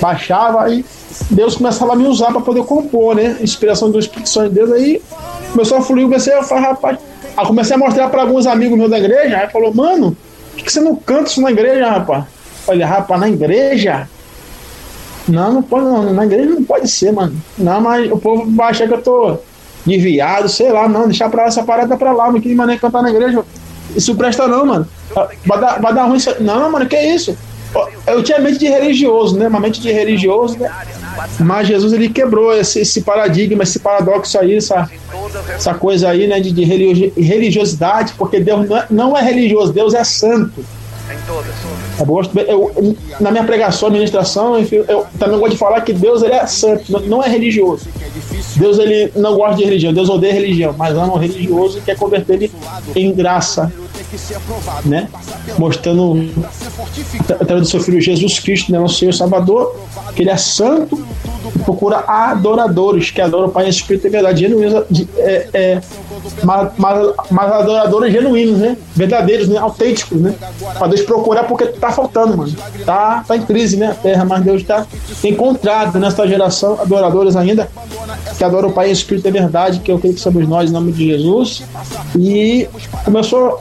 Baixava aí Deus começava a me usar para poder compor, né? Inspiração do Espírito Santo de Deus aí começou a fluir, comecei a falar, rapaz. Aí comecei a mostrar para alguns amigos meus da igreja, aí falou, mano, por que, você não canta isso na igreja, rapaz? Falei, rapaz, na igreja? Não, não pode não, na igreja não pode ser, mano. Não, mas o povo vai achar que eu tô desviado, sei lá, não, deixar pra essa parada pra lá, não queria mané cantar na igreja. Isso presta não, mano. Vai dar, vai dar ruim. Não, mano, que isso? Eu tinha mente de religioso, né? Uma mente de religioso, né? Mas Jesus ele quebrou esse, esse paradigma, esse paradoxo aí, essa, essa coisa aí, né, de, de religi- religiosidade, porque Deus não é, não é religioso, Deus é santo. Eu gosto, eu, eu- na minha pregação, ministração, enfim, eu também gosto de falar que Deus ele é santo, não- não é religioso. Deus ele não gosta de religião, Deus odeia religião, mas ama o religioso e quer converter ele em graça, né? Mostrando através do seu filho Jesus Cristo, né, nosso Senhor Salvador, que ele é santo procura adoradores que adoram o Pai em Espírito e verdade, genuínos, de- é, é, mas, mas, mas adoradores genuínos, né? Verdadeiros, né? Autênticos, né? Pra Deus procurar porque tá faltando, mano. Tá, tá em crise, né? A terra, mas Deus tá encontrado nessa geração adoradores ainda que adoram o Pai em Espírito verdade, que eu creio que somos nós, em nome de Jesus. E começou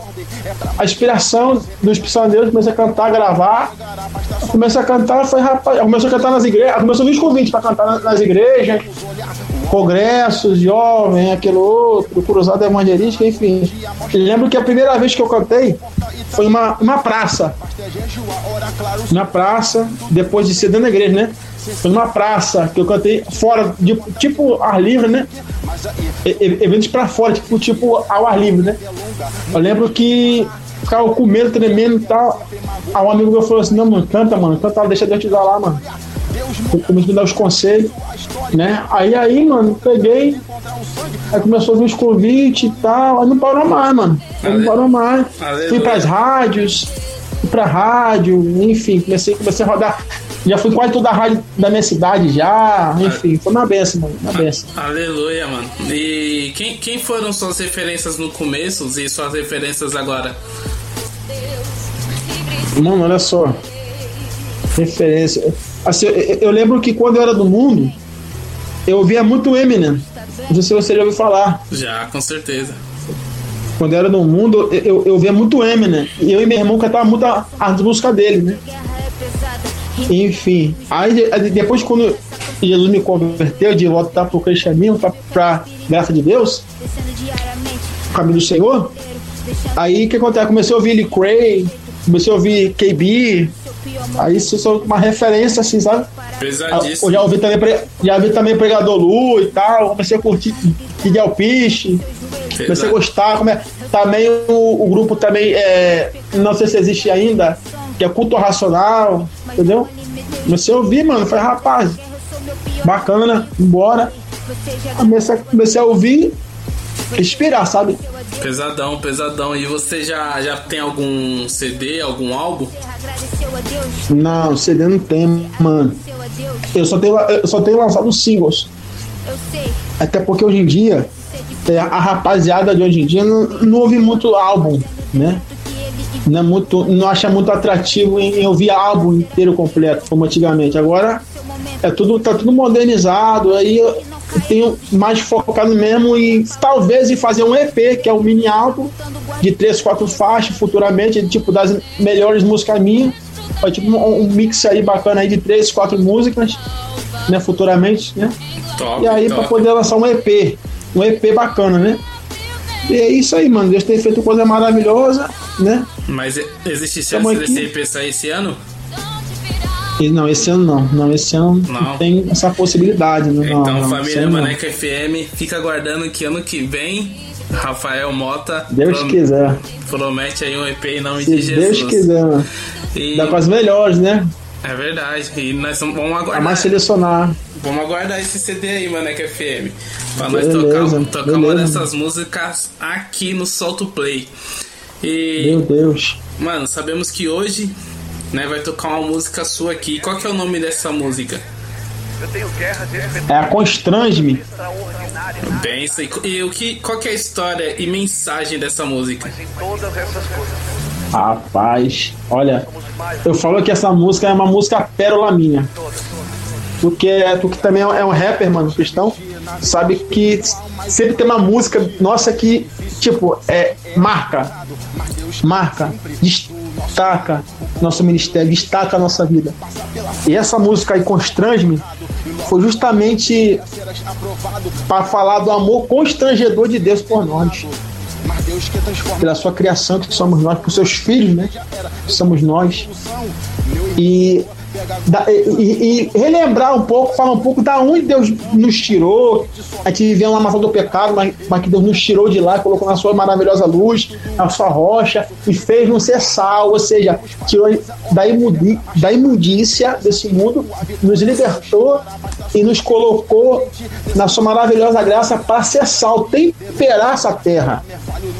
a inspiração do Espírito Santo de Deus, comecei a cantar, a gravar. Comecei a cantar, foi rapaz, começou a cantar nas igrejas, começou a vir os convites para cantar nas igrejas, congressos, jovem, aquilo outro, cruzada evangelística, enfim. Eu lembro que a primeira vez que eu cantei foi uma, uma praça. Na praça, depois de ser dentro da igreja, né? Foi numa praça que eu cantei fora, de, tipo ar livre, né? E- Eventos pra fora, tipo, tipo ao ar livre, né? Eu lembro que ficava com medo, tremendo e tal. Aí um amigo meu falou assim: Não, mano, canta, mano, canta, deixa Deus te dar lá, mano. Comecei a me dar os conselhos, né? Aí, aí, mano, peguei. Aí começou a vir os convites e tal. Aí não parou mais, mano. Aí não parou mais. Fui pras rádios, fui pra rádio, enfim, comecei, comecei a rodar. Já fui quase toda a rádio da minha cidade já, enfim, foi uma benção, mano, uma benção. Aleluia, mano. E quem, quem foram suas referências no começo e suas referências agora? Mano, olha só. Referência. Assim, eu, eu lembro que quando eu era do mundo, eu ouvia muito Eminem. Não sei se você já ouviu falar. Já, com certeza. Quando eu era no mundo, eu, eu, eu ouvia muito Eminem. E eu e meu irmão cantavam muito a- as músicas dele, né? Enfim. Aí de- aí depois quando Jesus me converteu de volta pro cristianismo, pra, pra graça de Deus, o caminho do Senhor, aí o que acontece? Comecei a ouvir Lee Cray, comecei a ouvir KB, aí isso só uma referência, assim, sabe? Pesadíssimo. Eu já ouvi também, pre- já ouvi também Pregador Lu e tal, comecei a curtir Kid Alpiche, comecei a gostar, come... também o, o grupo também, é, não sei se existe ainda, que é Culto Racional, entendeu? Comecei a ouvir, mano, falei, rapaz, bacana, bora. comecei, comecei a ouvir, inspirar, sabe? Pesadão, pesadão. E você já, já tem algum CD, algum álbum? Não, CD não tem, mano. Eu só tenho, eu só tenho lançado singles. Até porque hoje em dia, é, a rapaziada de hoje em dia não, não ouve muito álbum, né? Não, é muito, não acha muito atrativo em, em ouvir álbum inteiro completo, como antigamente. Agora é tudo, tá tudo modernizado, aí tenho mais focado mesmo em talvez em fazer um EP, que é um mini álbum de três, quatro faixas futuramente, tipo das melhores músicas minhas. Vai tipo um, um mix aí bacana aí de três, quatro músicas, né, futuramente, né? Top, e aí para poder lançar um EP, um EP bacana, né? E é isso aí, mano. Deus tem feito coisa maravilhosa, né? Mas existe chance desse EP sair esse ano? Não, esse ano não. Não, esse ano não, Não. tem essa possibilidade. Não, Então, não, esse família não. Maneca FM, fica aguardando que ano que vem, Rafael Mota Deus prom- quiser. promete aí um EP em nome Se de Jesus. Deus quiser, mano. E- Dá com as melhores, né? É verdade. E nós vamos A aguardar. mais selecionar. Vamos aguardar esse CD aí, Maneca FM. Pra nós Beleza, tocar, tocar uma beleza. dessas músicas aqui no Solto Play. E. Meu Deus. Mano, sabemos que hoje, né, vai tocar uma música sua aqui. Qual que é o nome dessa música? É a Constrange-me. Bem, isso aí. E o que, qual que é a história e mensagem dessa música? Rapaz, olha, eu falo que essa música é uma música pérola minha. Tu que, é, tu que também é um rapper, mano, cristão, sabe que sempre tem uma música nossa que, tipo, é marca. Marca, destaca nosso ministério, destaca a nossa vida. E essa música aí, Constrange-me, foi justamente para falar do amor constrangedor de Deus por nós pela sua criação, que somos nós, por seus filhos, né? Somos nós. E, da- e- e- relembrar um pouco, falar um pouco da onde Deus nos tirou. A gente viveu uma maçã do pecado, mas, mas que Deus nos tirou de lá, colocou na sua maravilhosa luz, na sua rocha, e fez nos ser sal, ou seja, tirou da, imudi, da imundícia desse mundo, nos libertou e nos colocou na sua maravilhosa graça para ser sal, temperar essa terra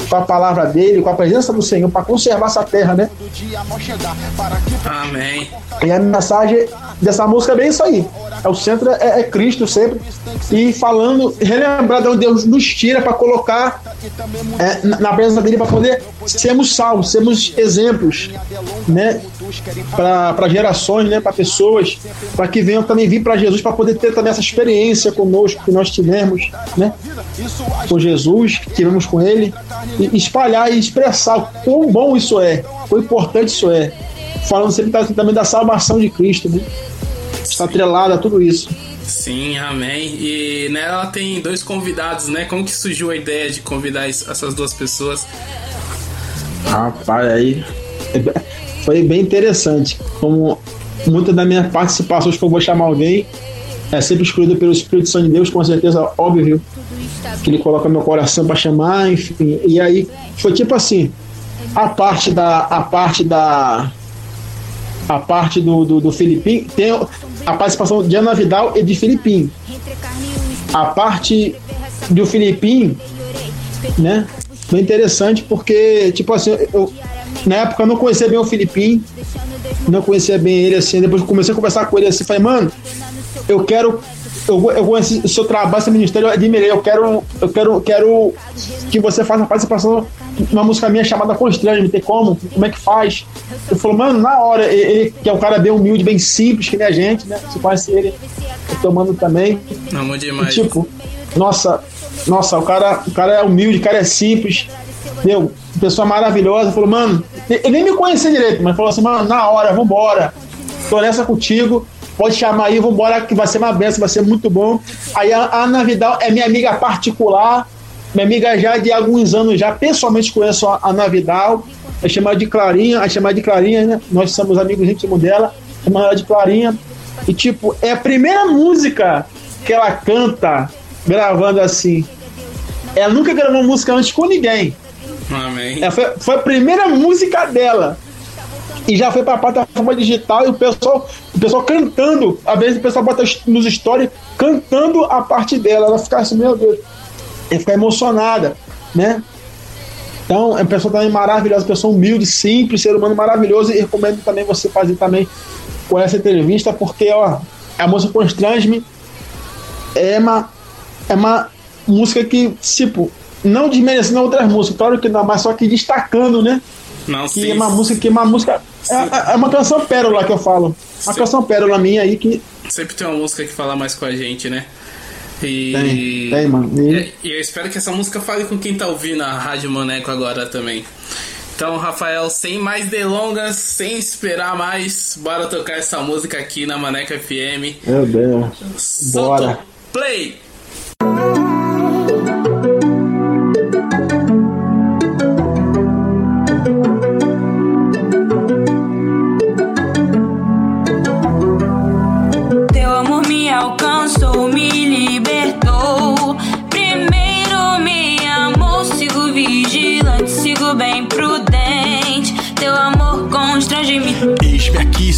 com a palavra dele, com a presença do Senhor, para conservar essa terra, né? Amém. E a mensagem dessa música é bem isso aí. É o centro é, é Cristo sempre. E falando, relembrar de onde Deus nos tira para colocar é, na presença dele para poder sermos salvos, sermos exemplos, né? Para gerações, né? Para pessoas, para que venham também vir para Jesus para poder ter também essa experiência conosco que nós tivemos, né? Com Jesus, que tivemos com Ele, e espalhar e expressar o quão bom isso é, quão importante isso é falando sempre também da salvação de Cristo, né? Está atrelada a tudo isso. Sim, amém. E nela tem dois convidados, né? Como que surgiu a ideia de convidar es- essas duas pessoas? Rapaz, aí foi bem interessante. Como muitas das minhas participações que eu vou chamar alguém é sempre escolhido pelo Espírito Santo de Deus, com certeza óbvio que ele coloca meu coração para chamar, enfim. E aí foi tipo assim, a parte da a parte da a parte do, do, do Filipinho tem a participação de Ana Vidal e de Filipinho. A parte do Filipinho, né? Bem interessante porque, tipo assim, eu, na época eu não conhecia bem o Filipinho, não conhecia bem ele assim. Depois comecei a conversar com ele assim, falei, mano, eu quero. Eu, eu conheci o seu trabalho, seu ministério, eu admirei. Eu quero, eu quero, quero que você faça participação numa música minha chamada Constrange, tem como? Como é que faz? Ele falou, mano, na hora, ele, que é um cara bem humilde, bem simples, que nem a gente, né? Você conhece ele, eu tô amando também. E, demais. tipo, nossa, nossa, o cara, o cara é humilde, o cara é simples, meu, pessoa maravilhosa. Falou, mano, ele nem me conhecia direito, mas falou assim, mano, na hora, vambora. Tô nessa contigo, pode chamar aí, vambora, que vai ser uma benção, vai ser muito bom. Aí a a Ana Vidal é minha amiga particular, minha amiga já de alguns anos já, pessoalmente conheço a Ana Vidal, é chamada de Clarinha, é chamada de Clarinha, né? Nós somos amigos íntimos dela, chamada ela de Clarinha. E tipo, é a primeira música que ela canta gravando assim. Ela nunca gravou música antes com ninguém. Amém. É, foi, foi a primeira música dela. E já foi pra plataforma digital e o pessoal, o pessoal cantando. Às vezes o pessoal bota nos stories cantando a parte dela. Ela fica assim, meu Deus, e ficar emocionada, né? Então, é uma pessoa também maravilhosa, pessoa humilde, simples, ser humano maravilhoso. E recomendo também você fazer também com essa entrevista, porque ó, a música Constrange-me é uma, é uma música que, tipo, não desmerecendo outras músicas, claro que não, mas só que destacando, né? Não, que sim. é uma música que é uma música. É, é uma canção pérola que eu falo. Uma Sim. canção pérola minha aí que. Sempre tem uma música que fala mais com a gente, né? E... Tem, tem, mano. E- E eu espero que essa música fale com quem tá ouvindo a Rádio Maneco agora também. Então, Rafael, sem mais delongas, sem esperar mais, bora tocar essa música aqui na Maneco FM. Meu Deus. Solta Bora. Play!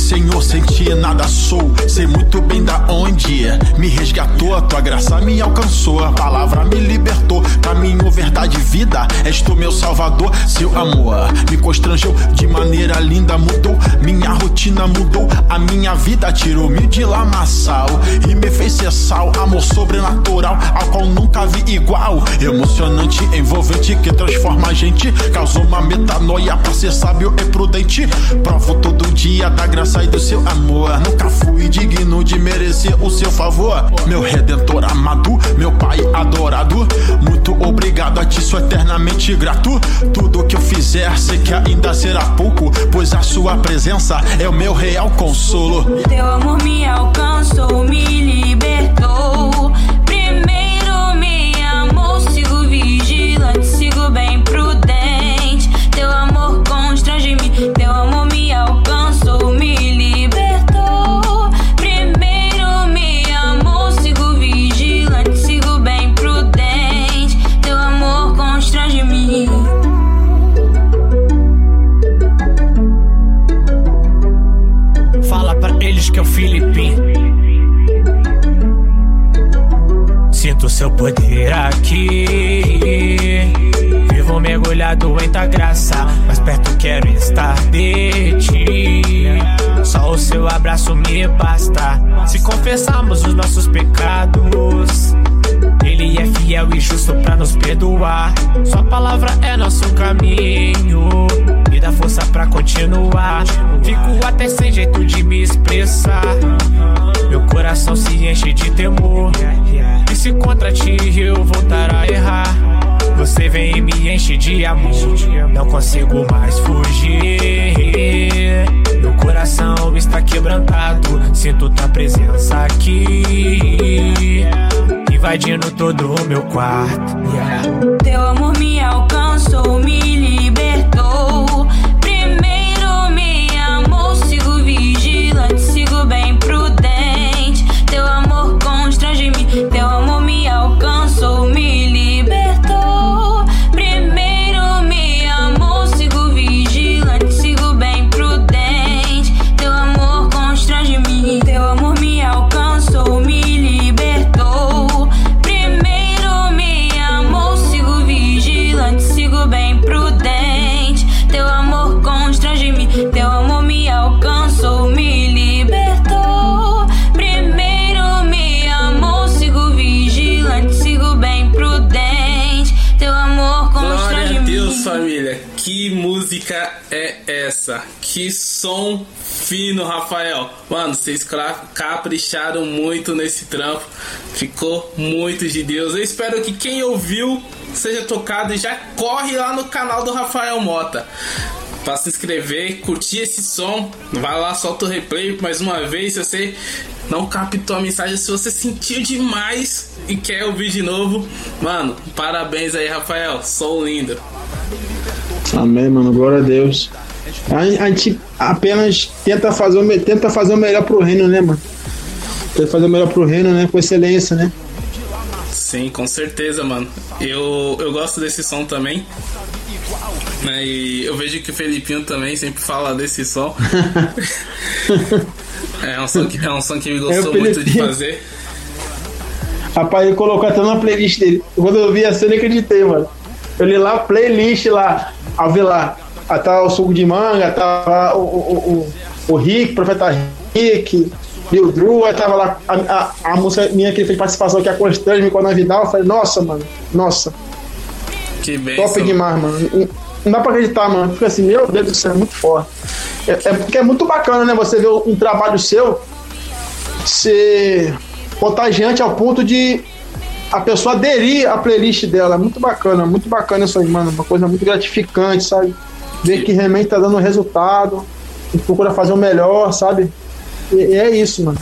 Senhor, sem ti nada sou. Sei muito bem da onde me resgatou. A tua graça me alcançou, a palavra me libertou. Caminho, verdade, vida, és tu meu salvador. Seu amor me constrangeu de maneira linda, mudou. Minha rotina mudou, a minha vida tirou-me de lamaçal e me fez ser sal. Amor sobrenatural, ao qual nunca vi igual. Emocionante, envolvente, que transforma a gente. Causou uma metanoia pra ser sábio e prudente. Provo todo dia da graça do seu amor. Nunca fui digno de merecer o seu favor. Meu redentor amado, meu pai adorado. Muito obrigado a ti, sou eternamente grato. Tudo que eu fizer, sei que ainda será pouco. Pois a sua presença é o meu real consolo. Teu amor me alcançou, me libertou. Seu poder aqui. Vivo mergulhado em tua graça, mas perto quero estar de ti. Só o seu abraço me basta. Se confessarmos os nossos pecados, Ele é fiel e justo pra nos perdoar. Sua palavra é nosso caminho. Me dá força pra continuar. Fico até sem jeito de me expressar. Meu coração se enche de temor. E se contra ti eu voltar a errar, você vem e me enche de amor. Não consigo mais fugir. Meu coração está quebrantado. Sinto tua presença aqui. Invadindo todo o meu quarto. Teu amor me alcançou, me Que som fino, Rafael. Mano, vocês capricharam muito nesse trampo. Ficou muito de Deus. Eu espero que quem ouviu seja tocado e já corre lá no canal do Rafael Mota. Pra se inscrever, curtir esse som, vai lá, solta o replay mais uma vez. Se você não captou a mensagem, se você sentiu demais e quer ouvir de novo, mano, parabéns aí, Rafael. Sou lindo. Amém, mano. Glória a Deus. A, a gente apenas tenta fazer, o, me- tenta fazer o melhor pro reino, né, mano? Tenta fazer o melhor pro reino, né? Com excelência, né? Sim, com certeza, mano. Eu, eu gosto desse som também. Né? E eu vejo que o Felipinho também sempre fala desse som. é, um som que, é um som que ele gostou É, muito de fazer. Rapaz, ele colocou até na playlist dele. Quando eu vi assim, eu nem acreditei, mano. Eu li lá, playlist lá. Ao ver lá. Ah, tá o suco de manga, tá o, o, o, o Rick, Profeta Rick, Lil Drew, aí tava lá a, a, a música minha que ele fez participação, que é a Constante, com a Vidal. Eu falei, nossa, mano, nossa, Que bem. top demais, mano. Não- Não dá pra acreditar, mano. Fica assim, meu Deus do céu, é muito forte. É, é porque é muito bacana, né? Você ver um trabalho seu ser contagiante ao ponto de a pessoa aderir à playlist dela. É muito bacana, muito bacana isso aí, mano. Uma coisa muito gratificante, sabe? Ver que realmente tá dando resultado, procura fazer o melhor, sabe? E, e é isso, mano.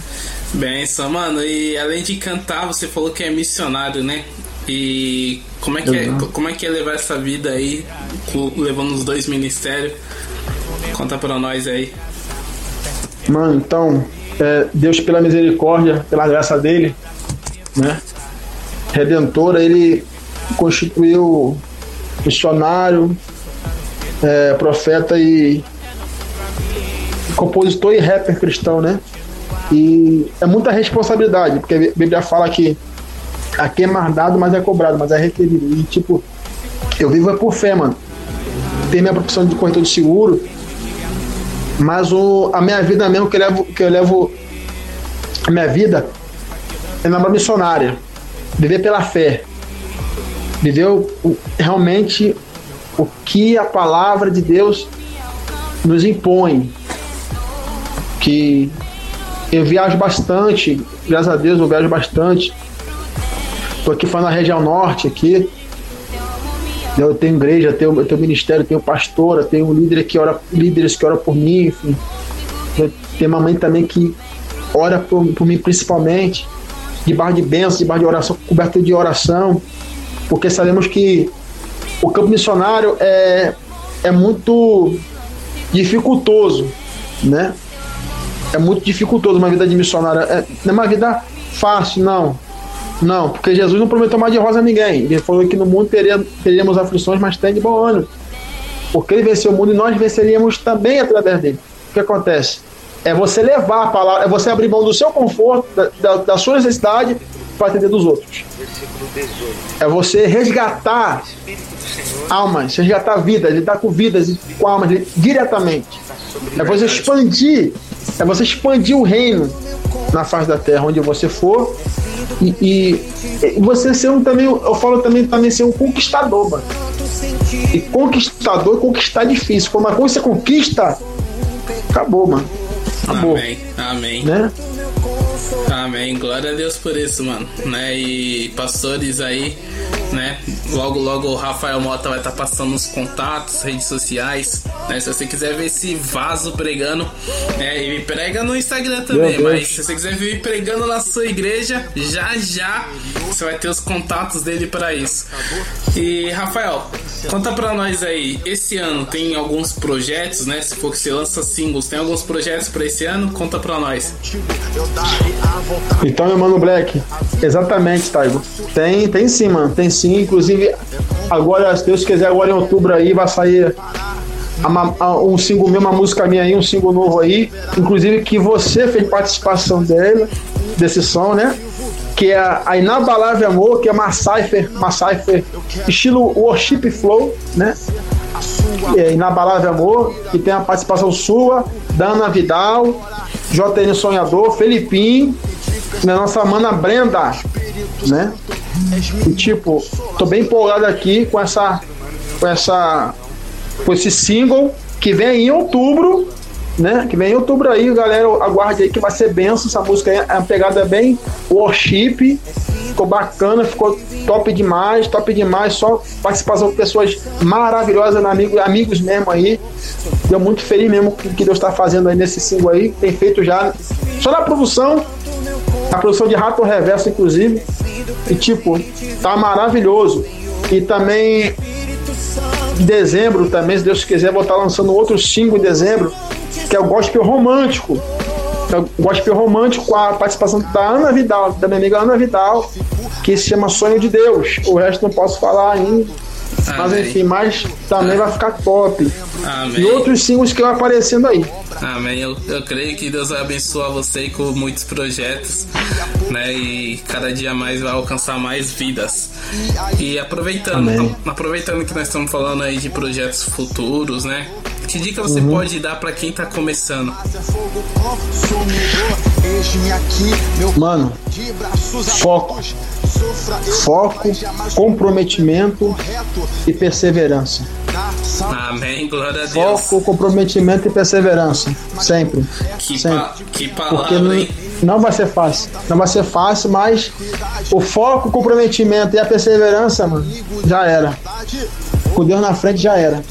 Benção, mano. E além de cantar, você falou que é missionário, né? E como é que é, como é, que é levar essa vida aí, levando os dois ministérios? Conta pra nós aí. Mano, então, é, Deus, pela misericórdia, pela graça dele, né? Redentora, ele constituiu missionário, é, profeta e compositor e rapper cristão, né? E é muita responsabilidade, porque a Bíblia fala que aqui é mais dado, mas é cobrado, mas é requerido. E tipo, eu vivo é por fé, mano. Tem minha profissão de corretor de seguro, mas o, a minha vida mesmo que eu levo, que eu levo a minha vida é na missionária. Viver pela fé. Viver realmente o que a palavra de Deus nos impõe. Que eu viajo bastante, graças a Deus eu viajo bastante. Tô aqui falando na região norte aqui. Eu tenho igreja, tenho, eu tenho ministério, tenho pastora, tenho líder que ora, líderes que oram por mim, enfim. Eu tenho uma mãe também que ora por, por mim principalmente, debaixo de bênção, debaixo de oração, coberto de oração, porque sabemos que o campo missionário é, é muito dificultoso, né? É muito dificultoso uma vida de missionário. É, não é uma vida fácil, não. Não, porque Jesus não prometeu mais de rosa a ninguém. Ele falou que no mundo teríamos aflições, mas tem de bom ânimo. Porque ele venceu o mundo e nós venceríamos também através dele. O que acontece? É você levar a palavra, é você abrir mão do seu conforto, da, da, da sua necessidade, para atender dos outros. É você resgatar almas, resgatar vidas, lidar com vidas e com almas diretamente. É você expandir, é você expandir o reino na face da terra, onde você for. E, e- e você ser um também, eu falo também, também ser um conquistador, mano. E conquistador, conquistar é difícil. Quando uma coisa você conquista, acabou, mano. Acabou. Amém, amém. Né? Amém. Glória a Deus por isso, mano. Né? E pastores aí, né? Logo, logo o Rafael Mota vai estar passando os contatos, redes sociais. Né? Se você quiser ver esse vaso pregando, né? Ele prega no Instagram também, mas se você quiser ver ele pregando na sua igreja, já já você vai ter os contatos dele para isso. E Rafael, conta pra nós aí, esse ano tem alguns projetos, né? Se for que você lança singles, tem alguns projetos pra esse ano? Conta pra nós. Então, meu mano Black, exatamente, Taigo. Tem, tem sim, mano. Tem sim. Inclusive, agora, se Deus quiser, agora em outubro aí vai sair a ma- a- um single meu, uma música minha aí, um single novo aí. Inclusive que você fez participação dele, desse som, né? Que é a, Inabalável Amor, que é uma cipher, uma cipher estilo Worship Flow, né? é, Inabalável Amor, que tem a participação sua, da Ana Vidal, JN Sonhador, Felipim, da nossa mana Brenda, né? E tipo, tô bem empolgado aqui com essa com essa com esse single que vem em outubro, né? Que vem em outubro aí, galera, aguarde aí que vai ser benção essa música aí, a pegada é bem worship, ficou bacana, ficou top demais, top demais, só participação de pessoas maravilhosas, amigos, amigos mesmo aí. Deu muito feliz mesmo com o que Deus está fazendo aí nesse single aí, tem feito já só na produção, a produção de Rato Reverso, inclusive. E tipo, tá maravilhoso. E também em dezembro também, se Deus quiser, vou estar lançando outro single em dezembro, que é o Gospel Romântico. Que é o Gospel Romântico com a participação da Ana Vidal, da minha amiga Ana Vidal, que se chama Sonho de Deus. O resto não posso falar ainda. Mas enfim, mas também vai ficar top. Amém. E outros singles que vão aparecendo aí. Amém. Eu, eu creio que Deus vai abençoar você com muitos projetos, né? E cada dia mais vai alcançar mais vidas. E aproveitando, Amém. aproveitando que nós estamos falando aí de projetos futuros, né? Que dica você Uhum. pode dar pra quem tá começando? Mano, foco. Foco, comprometimento e perseverança. Amém. Glória a Deus. Foco, comprometimento e perseverança. Sempre. Que, Sempre. pa- que Porque palavra, não, hein? não vai ser fácil. Não vai ser fácil, mas o foco, o comprometimento e a perseverança, mano, já era. Com Deus na frente já era.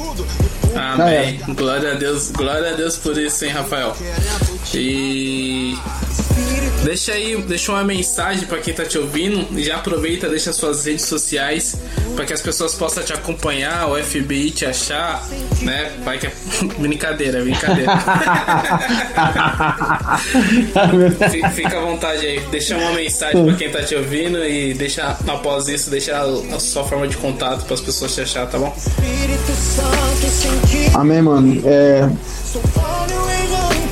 Amém. Glória a Deus, glória a Deus por isso, hein, Rafael. E deixa aí, deixa uma mensagem pra quem tá te ouvindo e já aproveita, deixa suas redes sociais para que as pessoas possam te acompanhar, o FBI te achar, né? Vai que é brincadeira, brincadeira. Fi- Fica à vontade aí, deixa uma mensagem pra quem tá te ouvindo e deixa após isso, deixa a, a sua forma de contato para as pessoas te achar, tá bom? Amém, mano. É...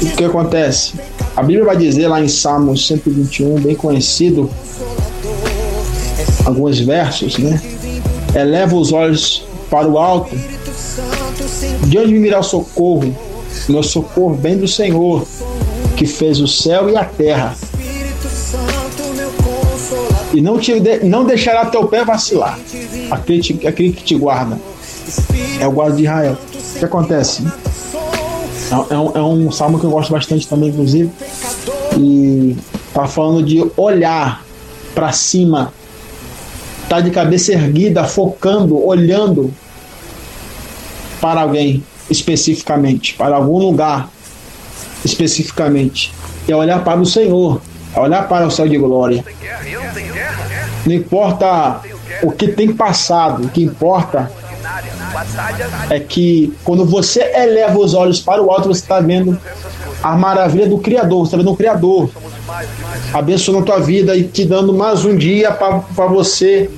O que acontece? A Bíblia vai dizer lá em Salmos 121, bem conhecido, alguns versos, né? Eleva os olhos para o alto. De onde me virá o socorro? Meu socorro vem do Senhor, que fez o céu e a terra. E não, te, de- não deixará teu pé vacilar. Aquele, aquele que te guarda. É o guarda de Israel. O que acontece? É, é um, é um salmo que eu gosto bastante também, inclusive. E tá falando de olhar para cima, tá de cabeça erguida, focando, olhando para alguém especificamente, para algum lugar especificamente. É olhar para o Senhor, é olhar para o céu de glória. Não importa o que tem passado, o que importa é que quando você eleva os olhos para o alto, você está vendo a maravilha do Criador, você está vendo o Criador abençoando a tua vida e te dando mais um dia para você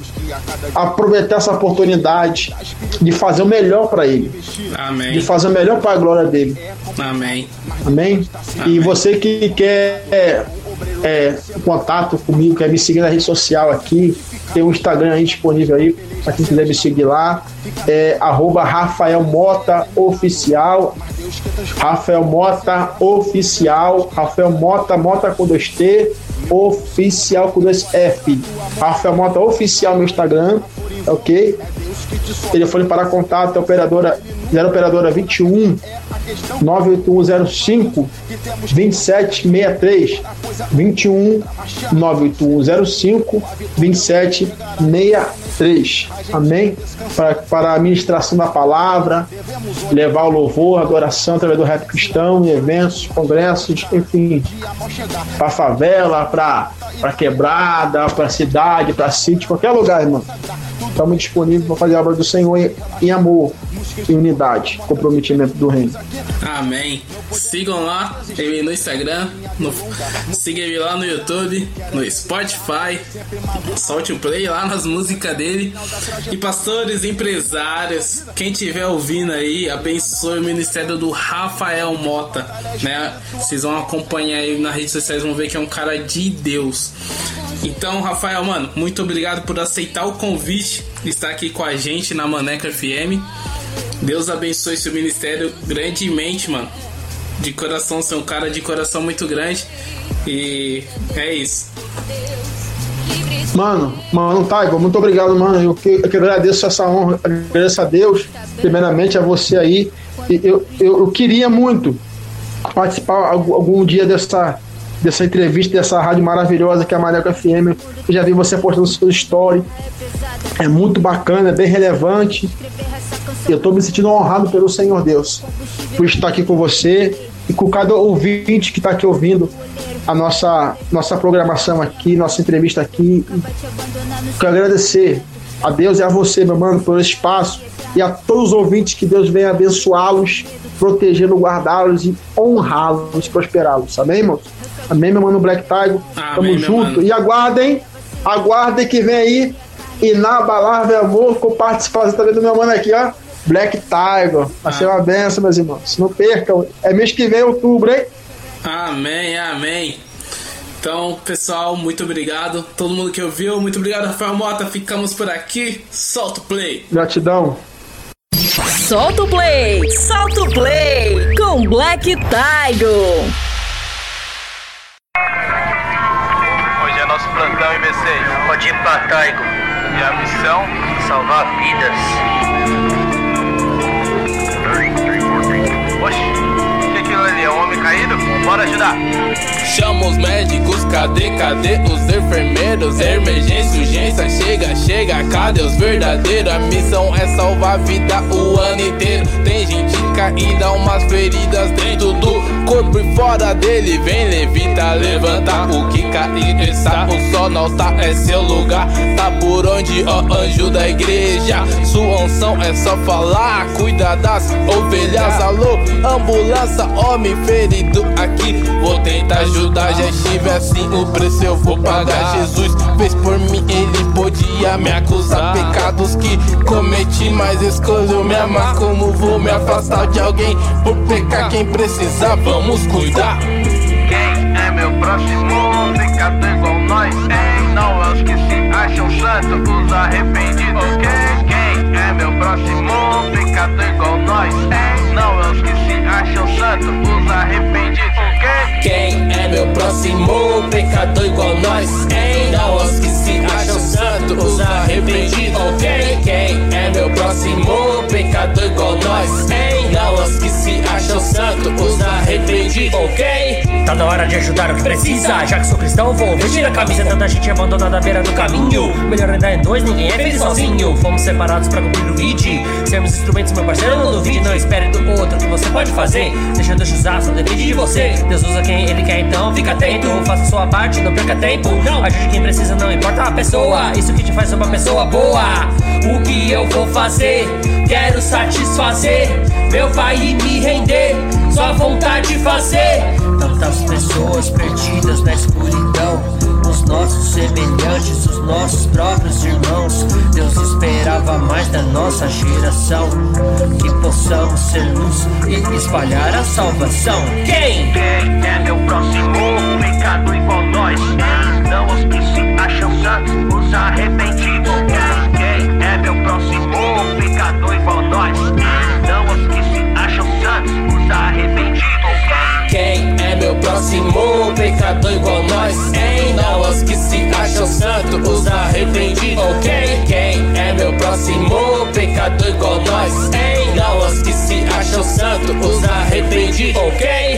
aproveitar essa oportunidade de fazer o melhor para Ele, de Amém. fazer o melhor para a glória dele. Amém. Amém? E você que quer é, contato comigo, quer me seguir na rede social aqui, tem um Instagram aí disponível aí, para quem quiser me seguir lá. É arroba Rafael Mota Oficial. Rafael Mota Oficial. Rafael Mota, Mota com dois T, Oficial com dois F. Rafael Mota Oficial no Instagram, ok? Telefone para contato é operadora 0 operadora 21 98105 2763 21 98105 2763 Amém? Para, para a ministração da palavra, levar o louvor, a adoração através do rap cristão, em eventos, congressos, enfim, para favela, para para quebrada, para cidade, para sítio, qualquer lugar, irmão. Estamos disponíveis para fazer a obra do Senhor em amor, em unidade, comprometimento do reino. Amém. Sigam lá ele no Instagram, no, siga ele lá no YouTube, no Spotify. Solte o play lá nas músicas dele. E pastores, empresários, quem estiver ouvindo aí, abençoe o ministério do Rafael Mota, né? Vocês vão acompanhar ele nas redes sociais, vão ver que é um cara de Deus. Então, Rafael, mano, muito obrigado por aceitar o convite estar aqui com a gente na Maneca FM. Deus abençoe seu ministério grandemente, mano. De coração, você é um cara de coração muito grande. E é isso. Mano, mano, Taigo, muito obrigado, mano. Eu que, eu que agradeço essa honra, agradeço a Deus, primeiramente a você aí. Eu, eu, eu queria muito participar algum, algum dia dessa, dessa entrevista, dessa rádio maravilhosa que é a Maneco FM. Eu já vi você postando seu story. É muito bacana, é bem relevante. Eu tô me sentindo honrado pelo Senhor Deus por estar aqui com você e com cada ouvinte que está aqui ouvindo a nossa, nossa programação aqui, nossa entrevista aqui. Quero agradecer a Deus e a você, meu mano, pelo espaço e a todos os ouvintes que Deus venha abençoá-los, protegê-los, guardá-los e honrá-los, prosperá-los. Amém, irmãos? Amém, meu mano Black Tiger. Tamo meu junto. mano. E aguardem, aguardem que vem aí Inabalável Amor, com participação também do meu mano aqui, ó. Black Tiger. Vai ser uma benção, meus irmãos. Não percam. É mês que vem, outubro, hein? Amém, amém. Então, pessoal, muito obrigado. Todo mundo que ouviu, muito obrigado, Rafael Mota. Ficamos por aqui. Solta o play. Gratidão. Solta o play, solta o play com Black Tiger. Hoje é nosso plantão B6. Pode ir pra Taigo. A missão? Salvar vidas. Bora ajudar. Chama os médicos, cadê, cadê os enfermeiros? Emergência, urgência, chega, chega, cadê os verdadeiros? A missão é salvar a vida o ano inteiro. Tem gente caída, umas feridas dentro do corpo e fora dele. Vem, levita, levanta o que cair está. O sol não tá, é seu lugar. Tá por onde, ó, anjo da igreja. Sua unção é só falar, cuida das ovelhas. Alô, ambulância, homem ferido aqui. Vou tentar ajudar, já estive assim. O preço eu vou pagar. Jesus fez por mim, ele podia me acusar. Pecados que cometi, mas escolheu me amar. Como vou me afastar de alguém por pecar? Quem precisar, vamos cuidar. Quem é meu próximo? Pecador igual nós, hein? Não é os que se acham santos, os arrependidos. Quem? É meu próximo? Pecador igual nós, hein? Não é os que se acham santos, os arrependidos. Quem? Quem é meu próximo pecador igual nós? Hein? Não os que se acham santos, os arrependidos. Ok? Quem é meu próximo pecador igual nós? Hein? Não os que se acham santos, os arrependidos. Ok? Tá na hora de ajudar o que precisa. Já que sou cristão, vou vestir a camisa. Tanta gente abandonada à beira do caminho. Melhor andar em dois, ninguém é feliz sozinho. Fomos separados pra cumprir o id. Sermos instrumentos, meu parceiro, não duvide. Não espere do outro que você pode fazer. Deixa Deus te usar, só depende de você. Deus usa quem ele quer, então fica atento. Faça sua parte, não perca tempo. Ajude quem precisa, não importa a pessoa. Isso que te faz uma pessoa boa. O que eu vou fazer? Quero satisfazer meu pai e me render. Sua vontade de fazer. Tantas pessoas perdidas na escuridão. Os nossos semelhantes, os nossos próprios irmãos. Deus esperava mais da nossa geração. Que possamos ser luz e espalhar a salvação. Quem? Quem é meu próximo? Pecado igual nós? Não os que se acham santos, os arrependidos. Quem? Quem é meu próximo? Pecador igual nós? Não os que se acham santos, os arrependidos. Quem é meu próximo pecador igual nós? Hein? Não os que se acham santos, os arrependidos. Ok? Quem é meu próximo pecador igual nós? Hein? Não os que se acham santos, os arrependidos. Ok?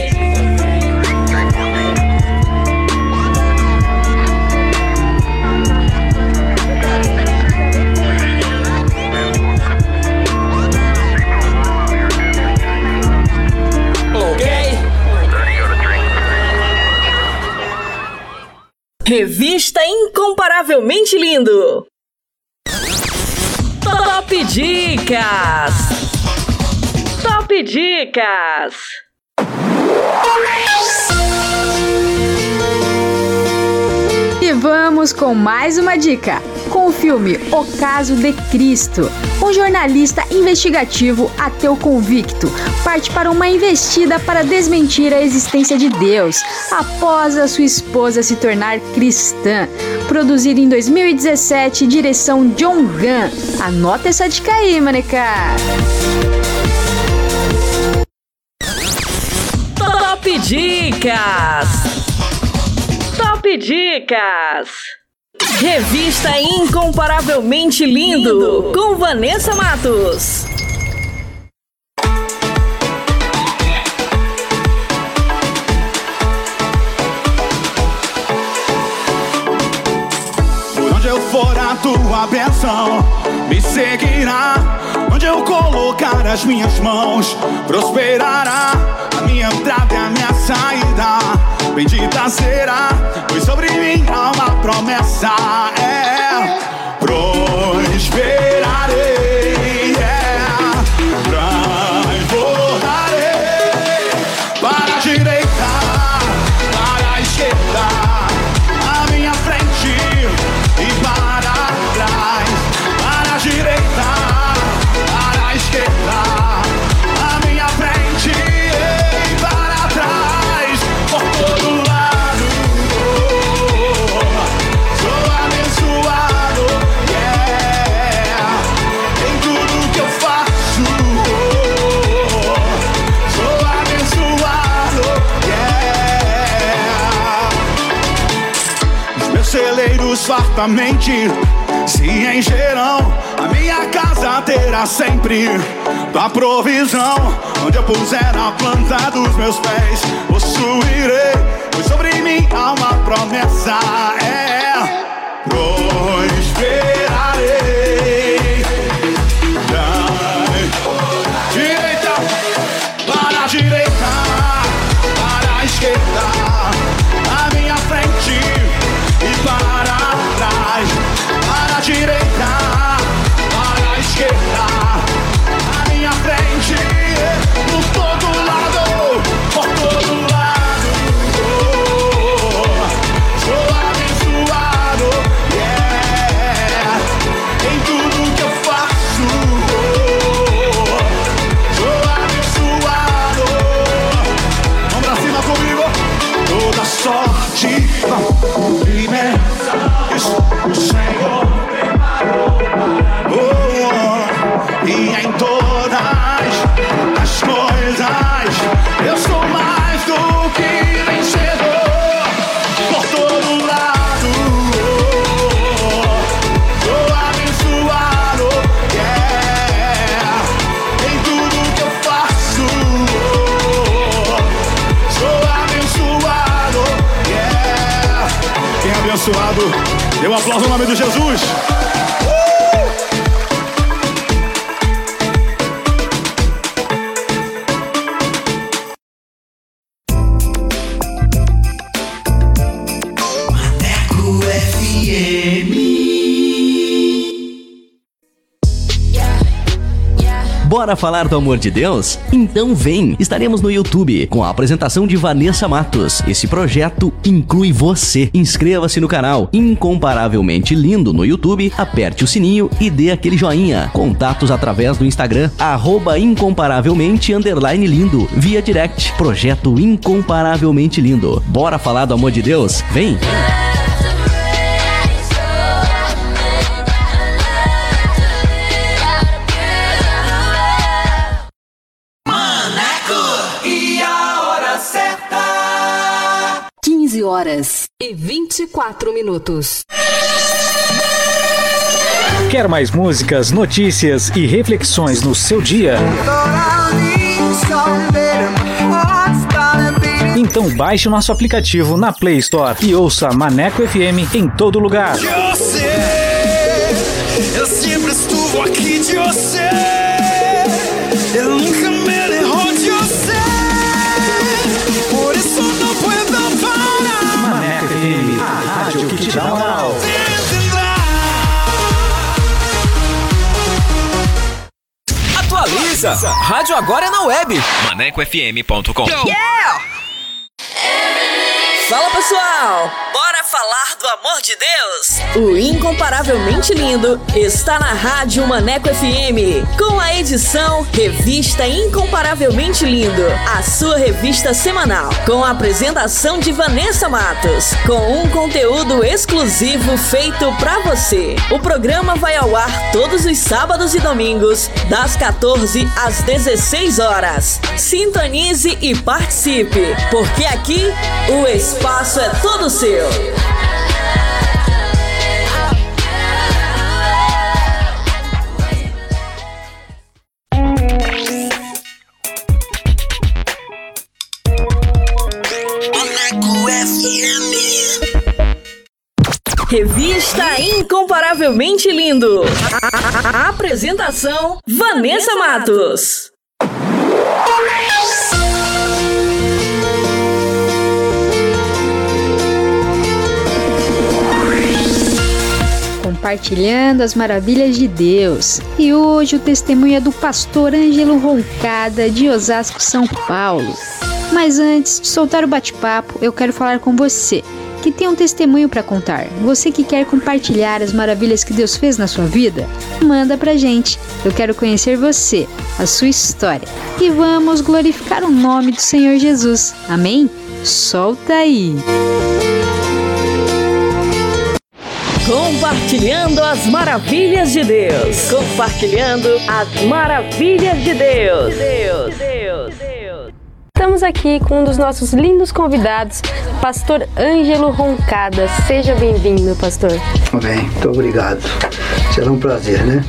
Revista Incomparavelmente Lindo. Top Dicas. Top Dicas. Vamos com mais uma dica. Com o filme O Caso de Cristo, um jornalista investigativo ateu convicto parte para uma investida para desmentir a existência de Deus após a sua esposa se tornar cristã. Produzido em 2017, direção John Gunn. Anota essa dica aí, maneca. Top Dicas. Top Dicas. Revista Incomparavelmente Lindo, com Vanessa Matos. Tua bênção me seguirá. Onde eu colocar as minhas mãos, prosperará. A minha entrada e a minha saída, bendita será. Pois sobre mim há uma promessa, é prosperarei. Fartamente. Se encherão, a minha casa terá sempre tua provisão. Onde eu puser a planta dos meus pés, possuirei. Pois sobre mim há uma promessa, é prosperarei. Um aplauso no nome de Jesus. Bora falar do amor de Deus? Então vem! Estaremos no YouTube com a apresentação de Vanessa Matos. Esse projeto inclui você. Inscreva-se no canal Incomparavelmente Lindo no YouTube, aperte o sininho e dê aquele joinha. Contatos através do Instagram, arroba incomparavelmente lindo, via direct. Projeto Incomparavelmente Lindo. Bora falar do amor de Deus? Vem! 24 minutos. Quer mais músicas, notícias e reflexões no seu dia? Então baixe nosso aplicativo na Play Store e ouça Maneco FM em todo lugar. Eu sempre estuve aqui de você. Eu nunca Atualiza. Rádio agora é na web. ManecoFM.com. Fala pessoal! Falar do amor de Deus? O Incomparavelmente Lindo está na Rádio Maneco FM, com a edição Revista Incomparavelmente Lindo, a sua revista semanal, com a apresentação de Vanessa Matos, com um conteúdo exclusivo feito pra você. O programa vai ao ar todos os sábados e domingos, das 14 às 16 horas. Sintonize e participe, porque aqui o espaço é todo seu. Revista Incomparavelmente Lindo. A- apresentação: Vanessa Matos. Compartilhando as maravilhas de Deus. E hoje o testemunho é do pastor Ângelo Roncada, de Osasco, São Paulo. Mas antes de soltar o bate-papo, eu quero falar com você que tem um testemunho para contar. Você que quer compartilhar as maravilhas que Deus fez na sua vida, manda pra gente. Eu quero conhecer você, a sua história. E vamos glorificar o nome do Senhor Jesus. Amém? Solta aí. Compartilhando as maravilhas de Deus. Compartilhando as maravilhas de Deus. Deus. Deus. estamos aqui com um dos nossos lindos convidados, Pastor Ângelo Roncada. Seja bem-vindo, pastor. Bem, muito obrigado. Será um prazer, né?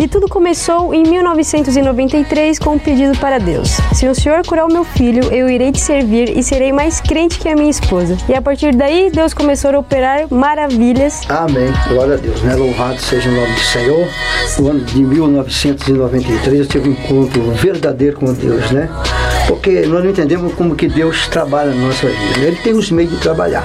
E tudo começou em 1993 com um pedido para Deus: Se o Senhor curar o meu filho, eu irei te servir e serei mais crente que a minha esposa. E a partir daí, Deus começou a operar maravilhas. Amém. Glória a Deus, né? Louvado seja o nome do Senhor. No ano de 1993 eu tive um encontro verdadeiro com Deus, né? Porque nós não entendemos como que Deus trabalha na nossa vida. Ele tem os meios de trabalhar.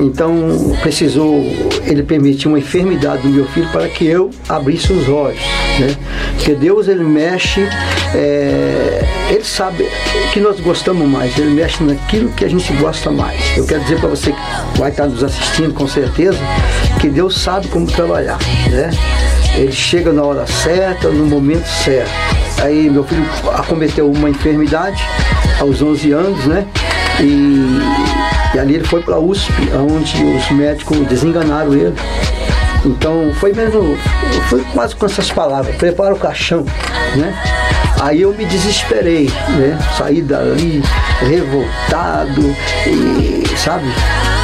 Então precisou, ele permitiu uma enfermidade do meu filho para que eu abrisse os olhos, né? Porque Deus ele mexe, é, ele sabe o que nós gostamos mais, ele mexe naquilo que a gente gosta mais. Eu quero dizer para você que vai estar nos assistindo com certeza que Deus sabe como trabalhar, né? Ele chega na hora certa, no momento certo. Aí meu filho acometeu uma enfermidade aos 11 anos, né? E, e ali ele foi para a USP, onde os médicos desenganaram ele. Então foi mesmo, foi quase com essas palavras, prepara o caixão, né? Aí eu me desesperei, né? Saí dali revoltado e, sabe,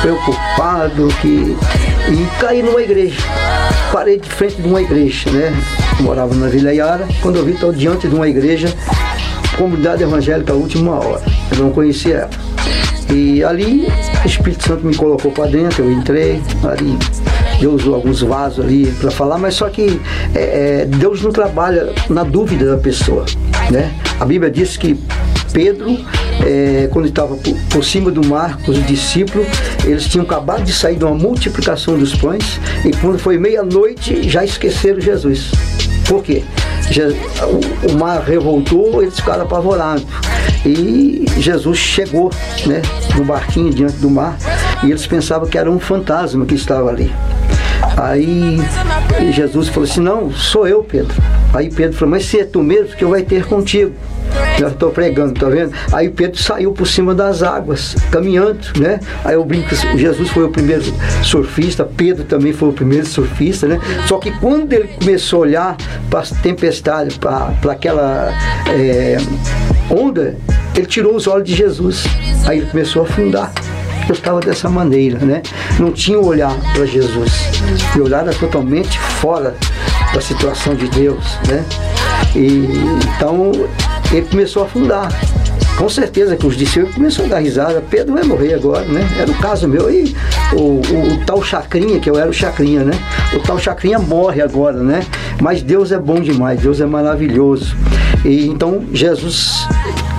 preocupado que e caí numa igreja. Parei de frente de uma igreja, né? Morava na Vila Yara, quando eu vi estou diante de uma igreja, comunidade evangélica última hora. Eu não conhecia ela. E ali o Espírito Santo me colocou para dentro, eu entrei, ali Deus usou alguns vasos ali para falar, mas só que é, é, Deus não trabalha na dúvida da pessoa. Né? A Bíblia diz que Pedro, é, quando estava por, por cima do mar com os discípulos, eles tinham acabado de sair de uma multiplicação dos pães e quando foi meia-noite já esqueceram Jesus. Por quê? O- O mar revoltou, eles ficaram apavorados. E Jesus chegou né, no barquinho diante do mar e eles pensavam que era um fantasma que estava ali. Aí Jesus falou assim: Não, sou eu, Pedro. Aí Pedro falou: Mas se é tu mesmo, que eu vai ter contigo. Eu estou pregando, tá vendo? Aí Pedro saiu por cima das águas, caminhando, né? Aí eu brinco, Jesus foi o primeiro surfista, Pedro também foi o primeiro surfista, né? Só que quando ele começou a olhar para as tempestades, para aquela é, onda, ele tirou os olhos de Jesus. Aí ele começou a afundar. Eu estava dessa maneira, né? Não tinha um olhar para Jesus. Meu olhar era totalmente fora da situação de Deus, né? E, então ele começou a afundar. Com certeza que os discípulos começaram a dar risada. Pedro vai morrer agora, né? Era o caso meu. E o, o- o tal Chacrinha, que eu era o Chacrinha, né? O tal Chacrinha morre agora, né? Mas Deus é bom demais, Deus é maravilhoso. E então Jesus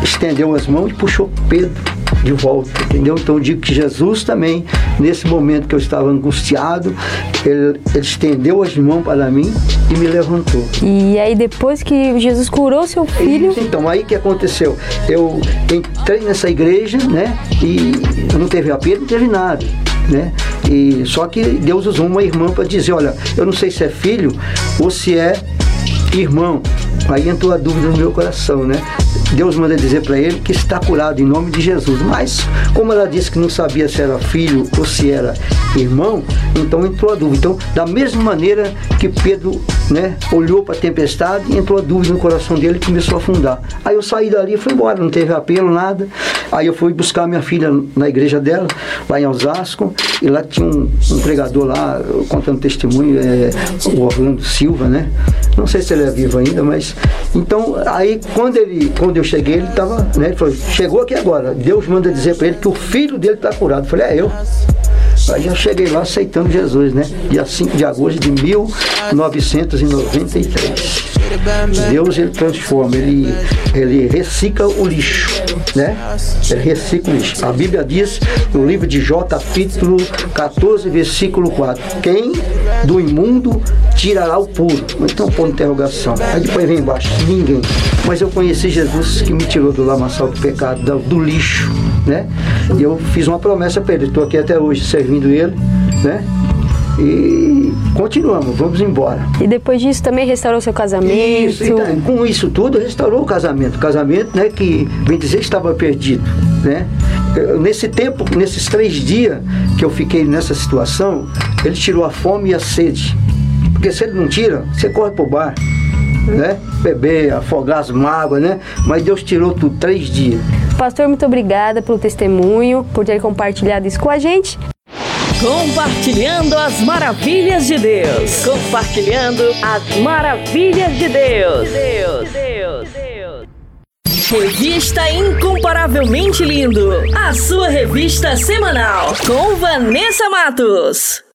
estendeu as mãos e puxou Pedro de volta, entendeu? Então eu digo que Jesus também, nesse momento que eu estava angustiado, ele, ele estendeu as mãos para mim e me levantou. E aí, depois que Jesus curou seu filho. Isso, então, aí que aconteceu? Eu entrei nessa igreja, né? E não teve apelo, não teve nada. Né? E só que Deus usou uma irmã para dizer, olha, eu não sei se é filho ou se é irmão. Aí entrou a dúvida no meu coração, né? Deus manda dizer para ele que está curado em nome de Jesus. Mas, como ela disse que não sabia se era filho ou se era irmão, então entrou a dúvida. Então, da mesma maneira que Pedro né, olhou para a tempestade, entrou a dúvida no coração dele e começou a afundar. Aí eu saí dali e fui embora, não teve apelo, nada. Aí eu fui buscar minha filha na igreja dela, lá em Osasco, e lá tinha um, um pregador lá, contando testemunho, é, o Orlando Silva, né? Não sei se ele é vivo ainda, mas. Então, aí quando ele, quando eu cheguei, ele estava, né? Ele falou, chegou aqui agora. Deus manda dizer para ele que o filho dele está curado. Eu falei, é eu. Aí já cheguei lá aceitando Jesus, né? Dia 5 de agosto de 1993. Deus ele transforma, ele, ele recicla o lixo, né? Ele recicla o lixo. A Bíblia diz no livro de Jó, capítulo 14, versículo 4: Quem do imundo tirará o puro? Então põe interrogação. Aí depois vem embaixo: Ninguém. Mas eu conheci Jesus que me tirou do lamaçal do pecado, do, do lixo, né? E eu fiz uma promessa para ele. Estou aqui até hoje servindo ele, né? E continuamos, vamos embora. E depois disso também restaurou seu casamento. Isso, então, com isso tudo, restaurou o casamento. O casamento, né, que bem dizer estava perdido, né? Eu, Nesse tempo, nesses três dias que eu fiquei nessa situação, ele tirou a fome e a sede. Porque se ele não tira, você corre pro bar, né? Beber, afogar as mágoas, né? Mas Deus tirou tudo, três dias. Pastor, muito obrigada pelo testemunho, por ter compartilhado isso com a gente. Compartilhando as maravilhas de Deus. Compartilhando as maravilhas de Deus. Deus. Deus. Deus. Revista Incomparavelmente Lindo. A sua revista semanal. Com Vanessa Matos.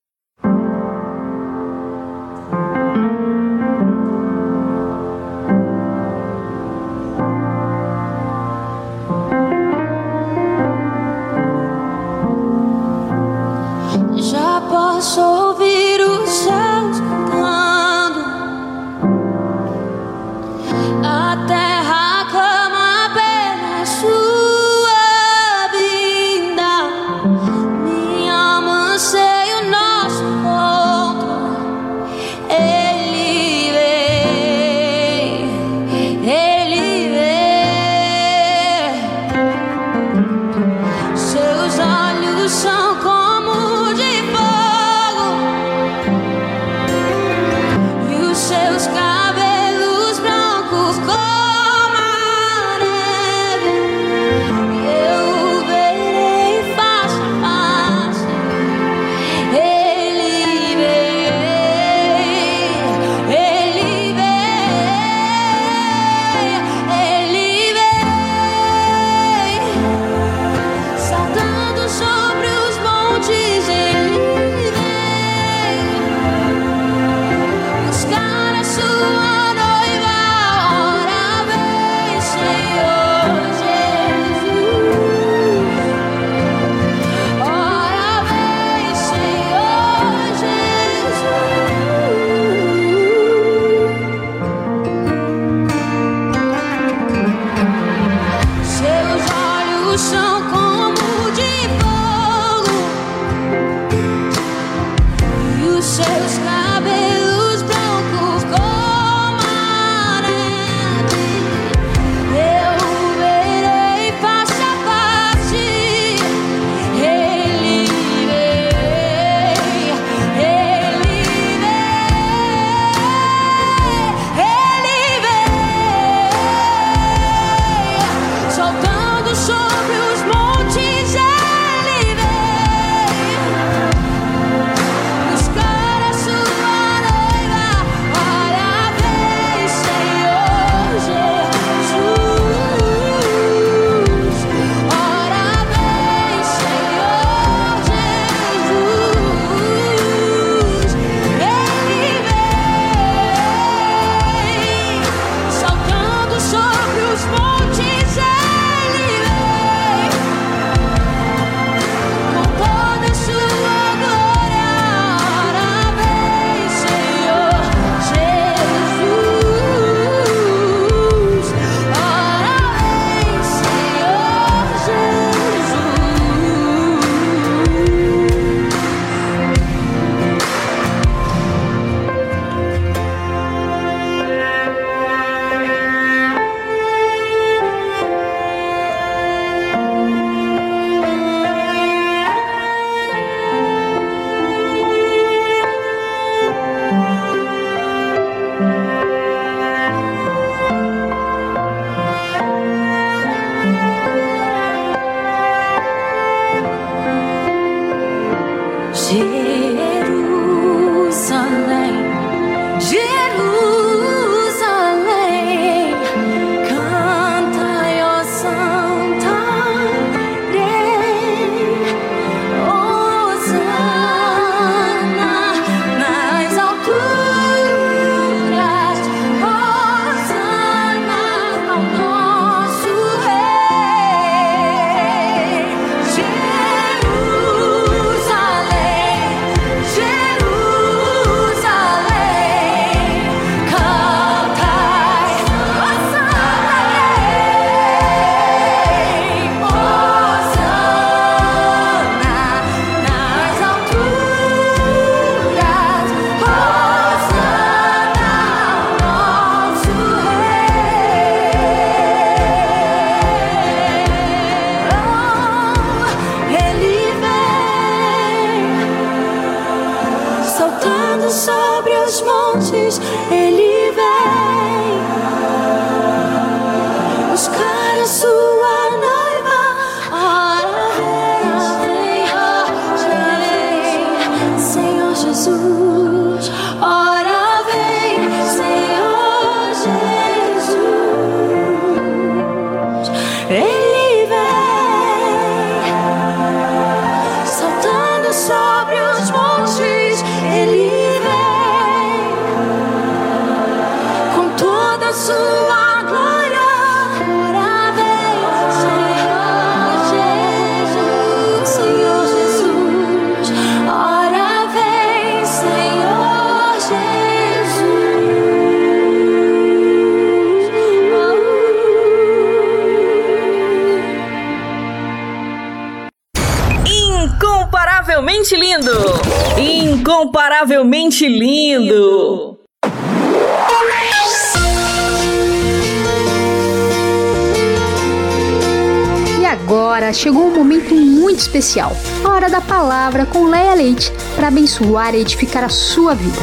Especial, a hora da palavra com Leia Leite, para abençoar e edificar a sua vida.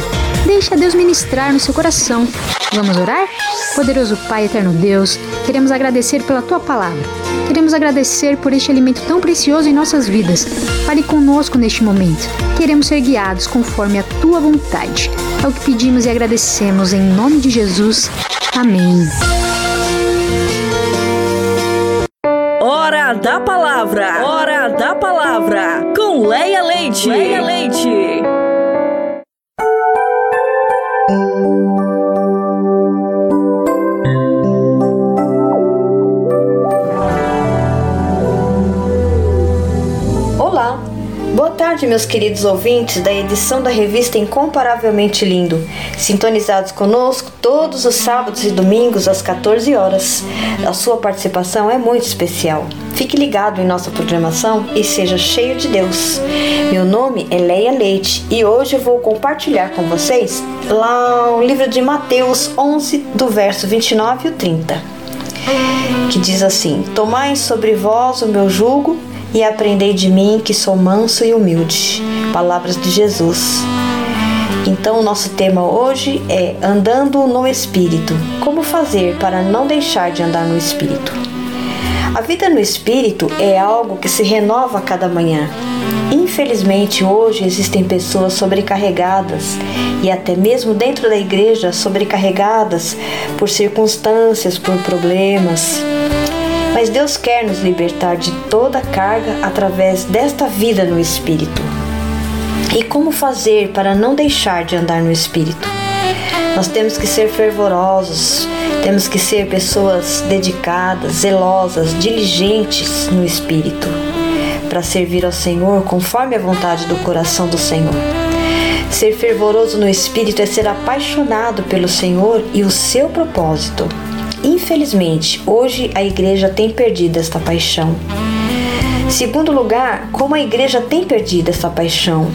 Deixa Deus ministrar no seu coração. Vamos orar? Poderoso Pai, eterno Deus, queremos agradecer pela tua palavra. Queremos agradecer por este alimento tão precioso em nossas vidas. Fale conosco neste momento. Queremos ser guiados conforme a tua vontade. É o que pedimos e agradecemos em nome de Jesus. Amém. Hora da palavra! Hora palavra! Com Leia Leite! Leia Leite! Olá! Boa tarde, meus queridos ouvintes da edição da revista Incomparavelmente Lindo, sintonizados conosco todos os sábados e domingos às 14 horas. A sua participação é muito especial. Fique ligado em nossa programação e seja cheio de Deus. Meu nome é Leia Leite e hoje eu vou compartilhar com vocês lá o livro de Mateus 11, do verso 29 e 30, que diz assim: Tomai sobre vós o meu jugo e aprendei de mim que sou manso e humilde. Palavras de Jesus. Então, o nosso tema hoje é Andando no Espírito. Como fazer para não deixar de andar no Espírito? A vida no Espírito é algo que se renova a cada manhã. Infelizmente, hoje existem pessoas sobrecarregadas e até mesmo dentro da igreja sobrecarregadas por circunstâncias, por problemas, mas Deus quer nos libertar de toda carga através desta vida no Espírito. E como fazer para não deixar de andar no Espírito? Nós temos que ser fervorosos, temos que ser pessoas dedicadas, zelosas, diligentes no Espírito, para servir ao Senhor conforme a vontade do coração do Senhor. Ser fervoroso no Espírito é ser apaixonado pelo Senhor e o seu propósito. Infelizmente, hoje a igreja tem perdido esta paixão. Segundo lugar, como a igreja tem perdido esta paixão?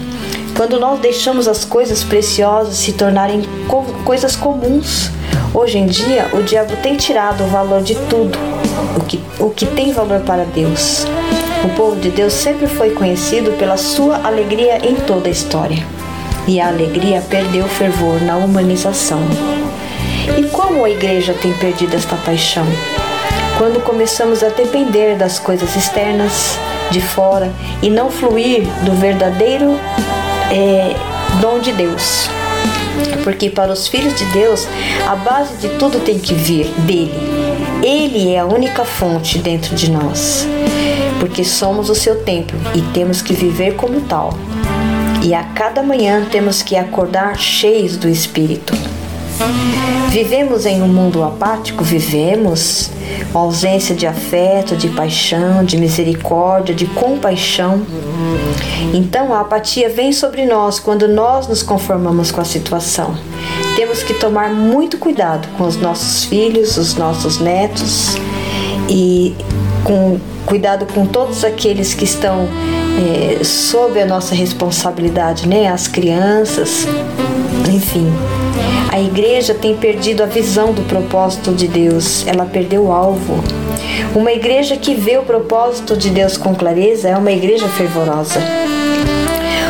Quando nós deixamos as coisas preciosas se tornarem co coisas comuns. Hoje em dia, o diabo tem tirado o valor de tudo, o que, o que tem valor para Deus. O povo de Deus sempre foi conhecido pela sua alegria em toda a história. E a alegria perdeu fervor na humanização. E como a igreja tem perdido esta paixão? Quando começamos a depender das coisas externas, de fora, e não fluir do verdadeiro é, dom de Deus. Porque para os filhos de Deus, a base de tudo tem que vir dele. Ele é a única fonte dentro de nós. Porque somos o seu templo e temos que viver como tal. E a cada manhã temos que acordar cheios do Espírito. Vivemos em um mundo apático? Vivemos. Com ausência de afeto, de paixão, de misericórdia, de compaixão. Então a apatia vem sobre nós quando nós nos conformamos com a situação. Temos que tomar muito cuidado com os nossos filhos, os nossos netos e com cuidado com todos aqueles que estão é, sob a nossa responsabilidade, né? As crianças, enfim. A igreja tem perdido a visão do propósito de Deus, ela perdeu o alvo. Uma igreja que vê o propósito de Deus com clareza é uma igreja fervorosa.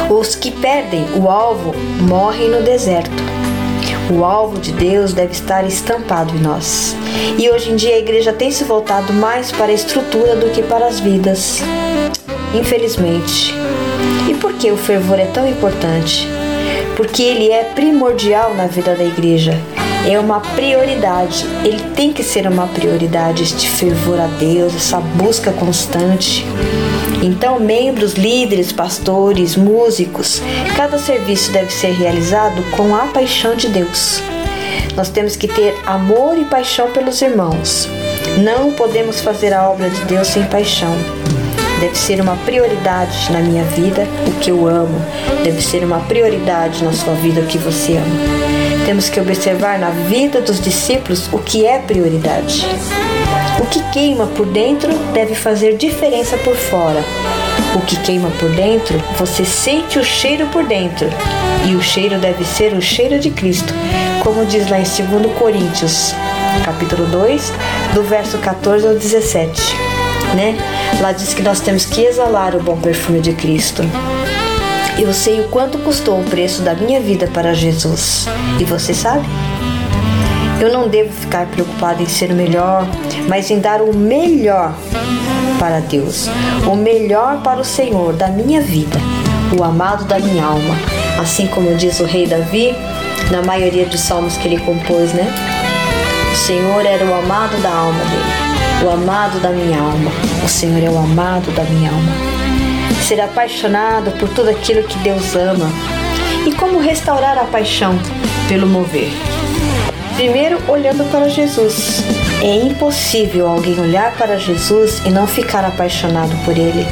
Os que perdem o alvo morrem no deserto. O alvo de Deus deve estar estampado em nós. E hoje em dia a igreja tem se voltado mais para a estrutura do que para as vidas. Infelizmente. E por que o fervor é tão importante? Porque ele é primordial na vida da igreja. É uma prioridade, ele tem que ser uma prioridade, este fervor a Deus, essa busca constante. Então, membros, líderes, pastores, músicos, cada serviço deve ser realizado com a paixão de Deus. Nós temos que ter amor e paixão pelos irmãos. Não podemos fazer a obra de Deus sem paixão. Deve ser uma prioridade na minha vida o que eu amo. Deve ser uma prioridade na sua vida o que você ama. Temos que observar na vida dos discípulos o que é prioridade. O que queima por dentro deve fazer diferença por fora. O que queima por dentro, você sente o cheiro por dentro. E o cheiro deve ser o cheiro de Cristo, como diz lá em 2 Coríntios, capítulo 2, do verso 14 ao 17. Né? Lá diz que nós temos que exalar o bom perfume de Cristo. Eu sei o quanto custou o preço da minha vida para Jesus. E você sabe? Eu não devo ficar preocupado em ser o melhor, mas em dar o melhor para Deus, o melhor para o Senhor da minha vida, o amado da minha alma. Assim como diz o rei Davi, na maioria dos salmos que ele compôs, né? O Senhor era o amado da alma dele, o amado da minha alma. O Senhor é o amado da minha alma. Ser apaixonado por tudo aquilo que Deus ama. E como restaurar a paixão pelo mover? Primeiro, olhando para Jesus. É impossível alguém olhar para Jesus e não ficar apaixonado por ele.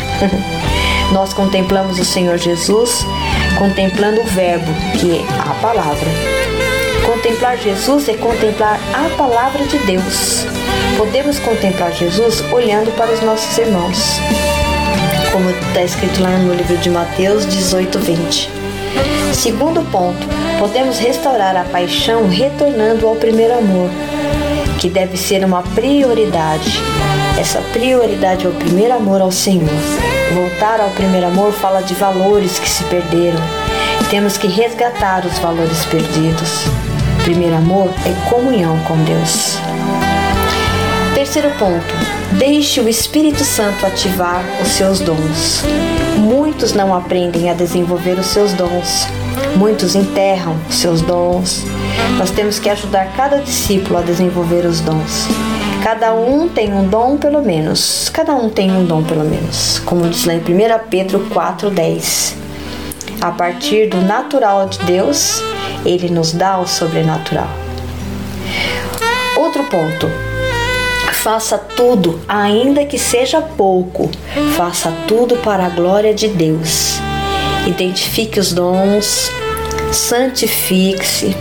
Nós contemplamos o Senhor Jesus contemplando o Verbo, que é a palavra. Contemplar Jesus é contemplar a palavra de Deus. Podemos contemplar Jesus olhando para os nossos irmãos, como está escrito lá no livro de Mateus 18, 20. Segundo ponto, podemos restaurar a paixão retornando ao primeiro amor, que deve ser uma prioridade. Essa prioridade é o primeiro amor ao Senhor. Voltar ao primeiro amor fala de valores que se perderam. Temos que resgatar os valores perdidos. Primeiro amor é comunhão com Deus. Terceiro ponto, deixe o Espírito Santo ativar os seus dons. Muitos não aprendem a desenvolver os seus dons. Muitos enterram os seus dons. Nós temos que ajudar cada discípulo a desenvolver os dons. Cada um tem um dom pelo menos. Cada um tem um dom pelo menos. Como diz lá em 1 Pedro 4,10. A partir do natural de Deus, ele nos dá o sobrenatural. Outro ponto. Faça tudo, ainda que seja pouco, faça tudo para a glória de Deus. Identifique os dons, santifique-se.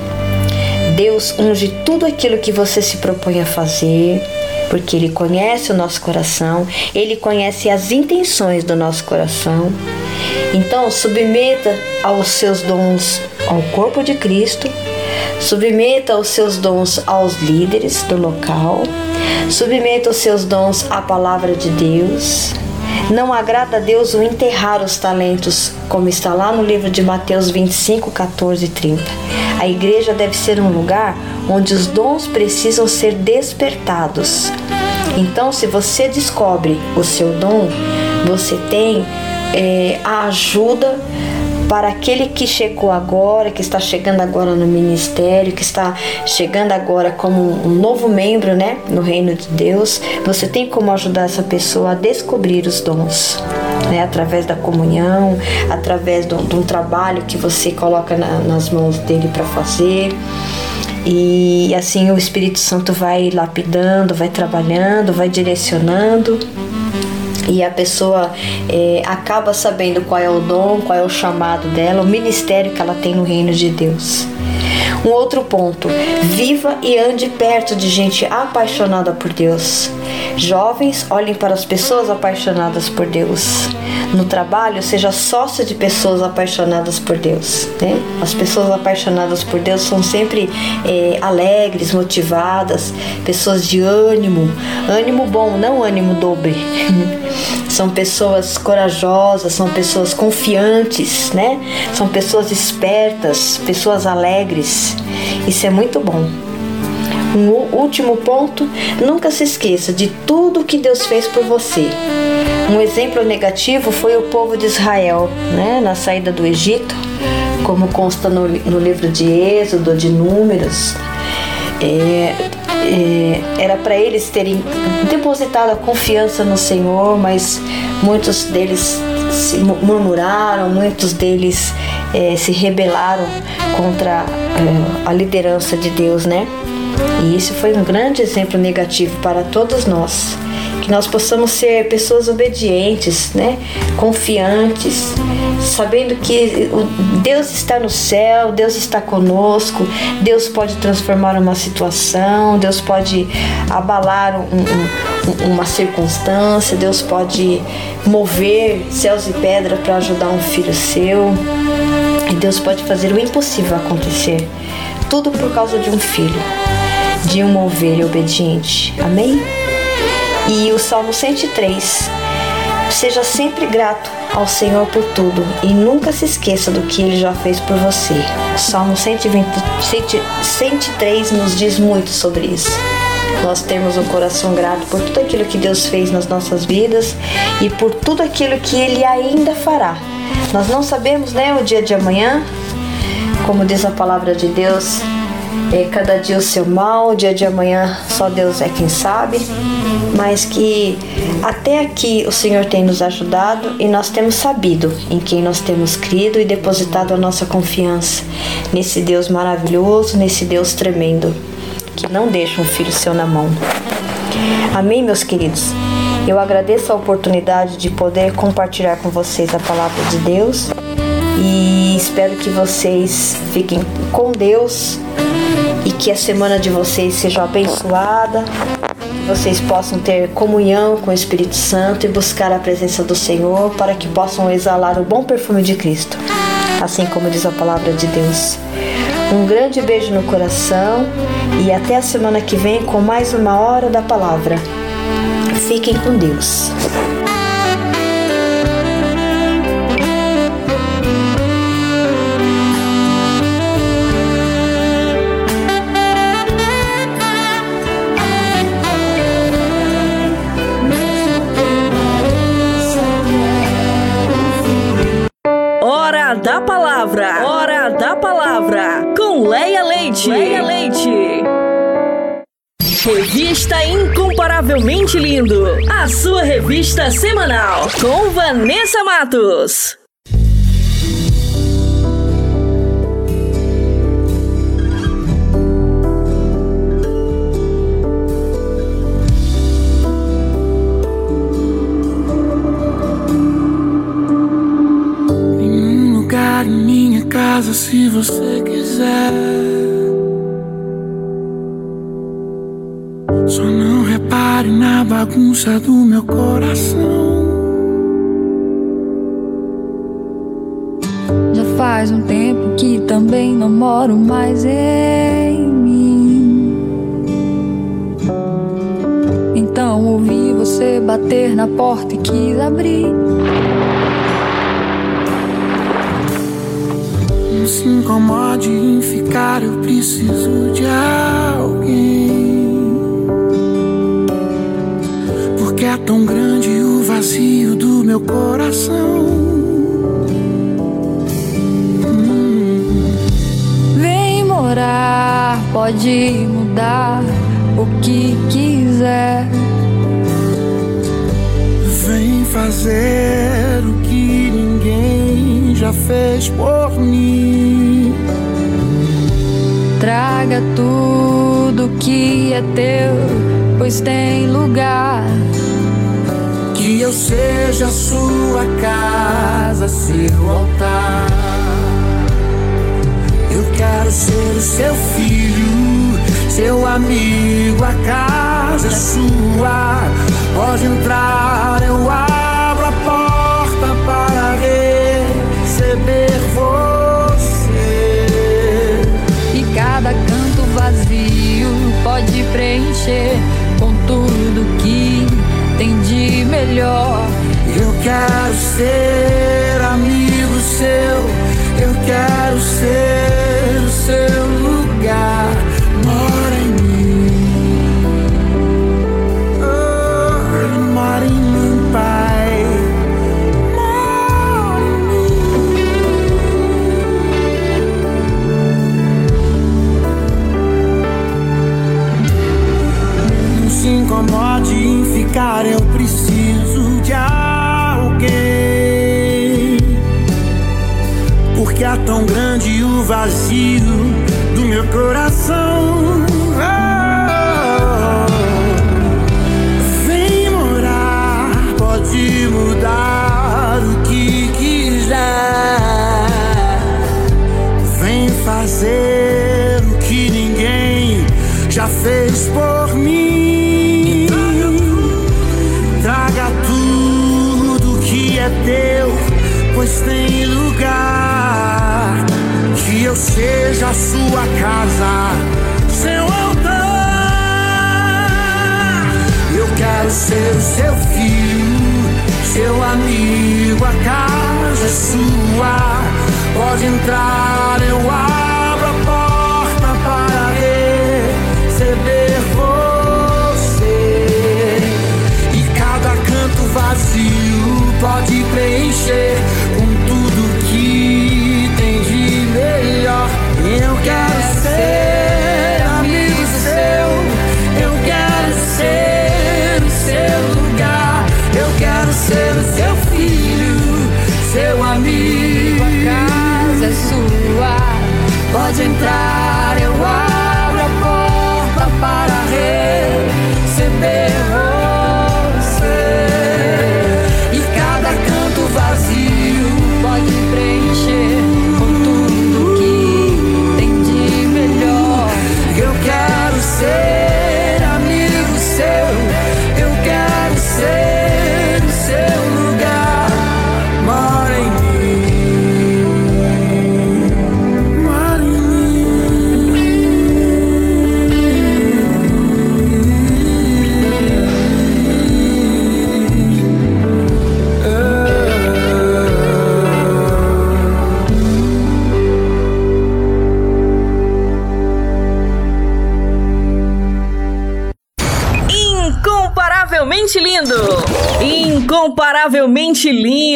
Deus unge tudo aquilo que você se propõe a fazer, porque Ele conhece o nosso coração, Ele conhece as intenções do nosso coração. Então, submeta aos seus dons ao corpo de Cristo, submeta os seus dons aos líderes do local, submeta os seus dons à palavra de Deus. Não agrada a Deus o enterrar os talentos, como está lá no livro de Mateus 25, 14 e 30. A igreja deve ser um lugar onde os dons precisam ser despertados. Então, se você descobre o seu dom, você tem é, a ajuda para aquele que chegou agora, que está chegando agora no ministério, que está chegando agora como um novo membro, né, no reino de Deus, você tem como ajudar essa pessoa a descobrir os dons, né, através da comunhão, através de um trabalho que você coloca na, nas mãos dele para fazer. E assim o Espírito Santo vai lapidando, vai trabalhando, vai direcionando e a pessoa é, acaba sabendo qual é o dom, qual é o chamado dela, o ministério que ela tem no reino de Deus. Um outro ponto: viva e ande perto de gente apaixonada por Deus. Jovens, olhem para as pessoas apaixonadas por Deus. No trabalho, seja sócio de pessoas apaixonadas por Deus. Né? As pessoas apaixonadas por Deus são sempre é, alegres, motivadas, pessoas de ânimo, ânimo bom, não ânimo dobre. são pessoas corajosas, são pessoas confiantes, né? São pessoas espertas, pessoas alegres. Isso é muito bom. Um último ponto: nunca se esqueça de tudo que Deus fez por você. Um exemplo negativo foi o povo de Israel, né, na saída do Egito. como consta no, no livro de Êxodo, de Números, é, é, era para eles terem depositado a confiança no Senhor, mas muitos deles se murmuraram, muitos deles é, se rebelaram contra é, a liderança de Deus, né? E isso foi um grande exemplo negativo para todos nós. Que nós possamos ser pessoas obedientes, né? confiantes, sabendo que Deus está no céu, Deus está conosco, Deus pode transformar uma situação, Deus pode abalar um, um, uma circunstância, Deus pode mover céus e pedras para ajudar um filho seu. E Deus pode fazer o impossível acontecer. Tudo por causa de um filho de uma ovelha obediente. Amém? E o Salmo 103. Seja sempre grato ao Senhor por tudo e nunca se esqueça do que ele já fez por você. O Salmo 120, 103 nos diz muito sobre isso. Nós temos um coração grato por tudo aquilo que Deus fez nas nossas vidas e por tudo aquilo que Ele ainda fará. Nós não sabemos né, o dia de amanhã, como diz a palavra de Deus, é, cada dia o seu mal, o dia de amanhã só Deus é quem sabe, mas que até aqui o Senhor tem nos ajudado e nós temos sabido em quem nós temos crido e depositado a nossa confiança nesse Deus maravilhoso, nesse Deus tremendo, que não deixa um filho seu na mão. Amém, meus queridos? Eu agradeço a oportunidade de poder compartilhar com vocês a palavra de Deus e espero que vocês fiquem com Deus e que a semana de vocês seja abençoada, que vocês possam ter comunhão com o Espírito Santo e buscar a presença do Senhor para que possam exalar o bom perfume de Cristo, assim como diz a palavra de Deus. Um grande beijo no coração e até a semana que vem com mais uma hora da palavra. Fiquem com Deus. da Palavra. Hora da Palavra. Com Leia Leite. Leia Leite. Revista Incomparavelmente Lindo. A sua revista semanal. Com Vanessa Matos. casa se você quiser. Na bagunça do meu coração. Já faz um tempo que também não moro mais em mim. Então ouvi você bater na porta e quis abrir. Não se incomode em ficar, eu preciso de alguém. Tão grande o vazio do meu coração. Hum. Vem morar, pode mudar o que quiser. Vem fazer o que ninguém já fez por mim. Traga tudo que é teu, pois tem lugar. Eu seja sua casa, seu altar. Eu quero ser o seu filho, seu amigo, a casa é sua. Pode entrar, eu abro a porta para receber você. E cada canto vazio pode preencher com tudo que tem de melhor. Eu quero ser amigo seu, eu quero ser o seu grande o vazio do meu coração. Oh, vem morar, pode mudar o que quiser. Vem fazer o que ninguém já fez por seja a sua casa, seu altar. Eu quero ser seu filho, seu amigo, a casa é sua. Pode entrar, eu abro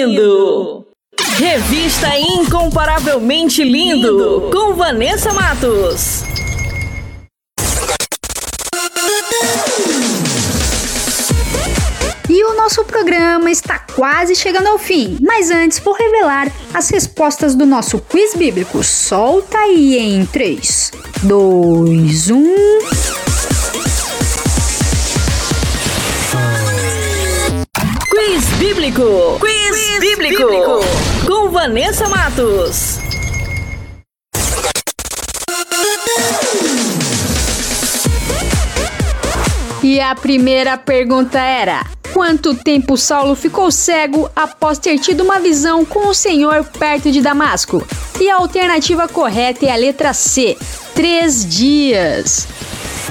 lindo! Revista Incomparavelmente lindo, com Vanessa Matos. E o nosso programa está quase chegando ao fim, mas antes vou revelar as respostas do nosso quiz bíblico. Solta aí em 3, 2, 1. Bíblico! Quiz, bíblico. Com Vanessa Matos. E a primeira pergunta era: Quanto tempo Saulo ficou cego após ter tido uma visão com o Senhor perto de Damasco? E a alternativa correta é a letra C: três dias.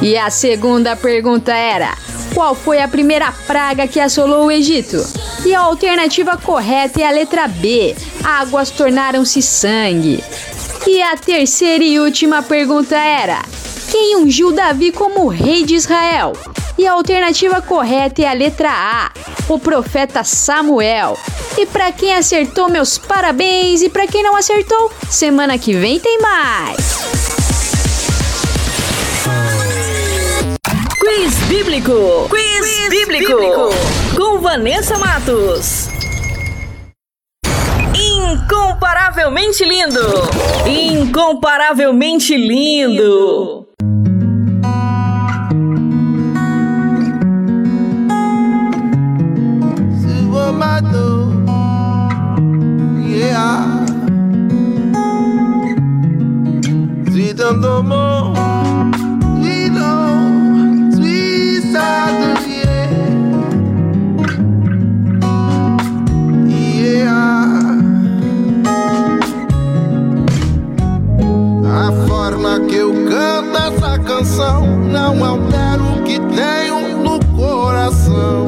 E a segunda pergunta era: Qual foi a primeira praga que assolou o Egito? E a alternativa correta é a letra B: Águas tornaram-se sangue. E a terceira e última pergunta era: Quem ungiu Davi como rei de Israel? E a alternativa correta é a letra A: O profeta Samuel. E para quem acertou, meus parabéns! E para quem não acertou, semana que vem tem mais! Quiz Bíblico! Quiz, bíblico. Com Vanessa Matos. Incomparavelmente lindo! Incomparavelmente lindo! Yeah. Sweet and canção não altera o que tenho no coração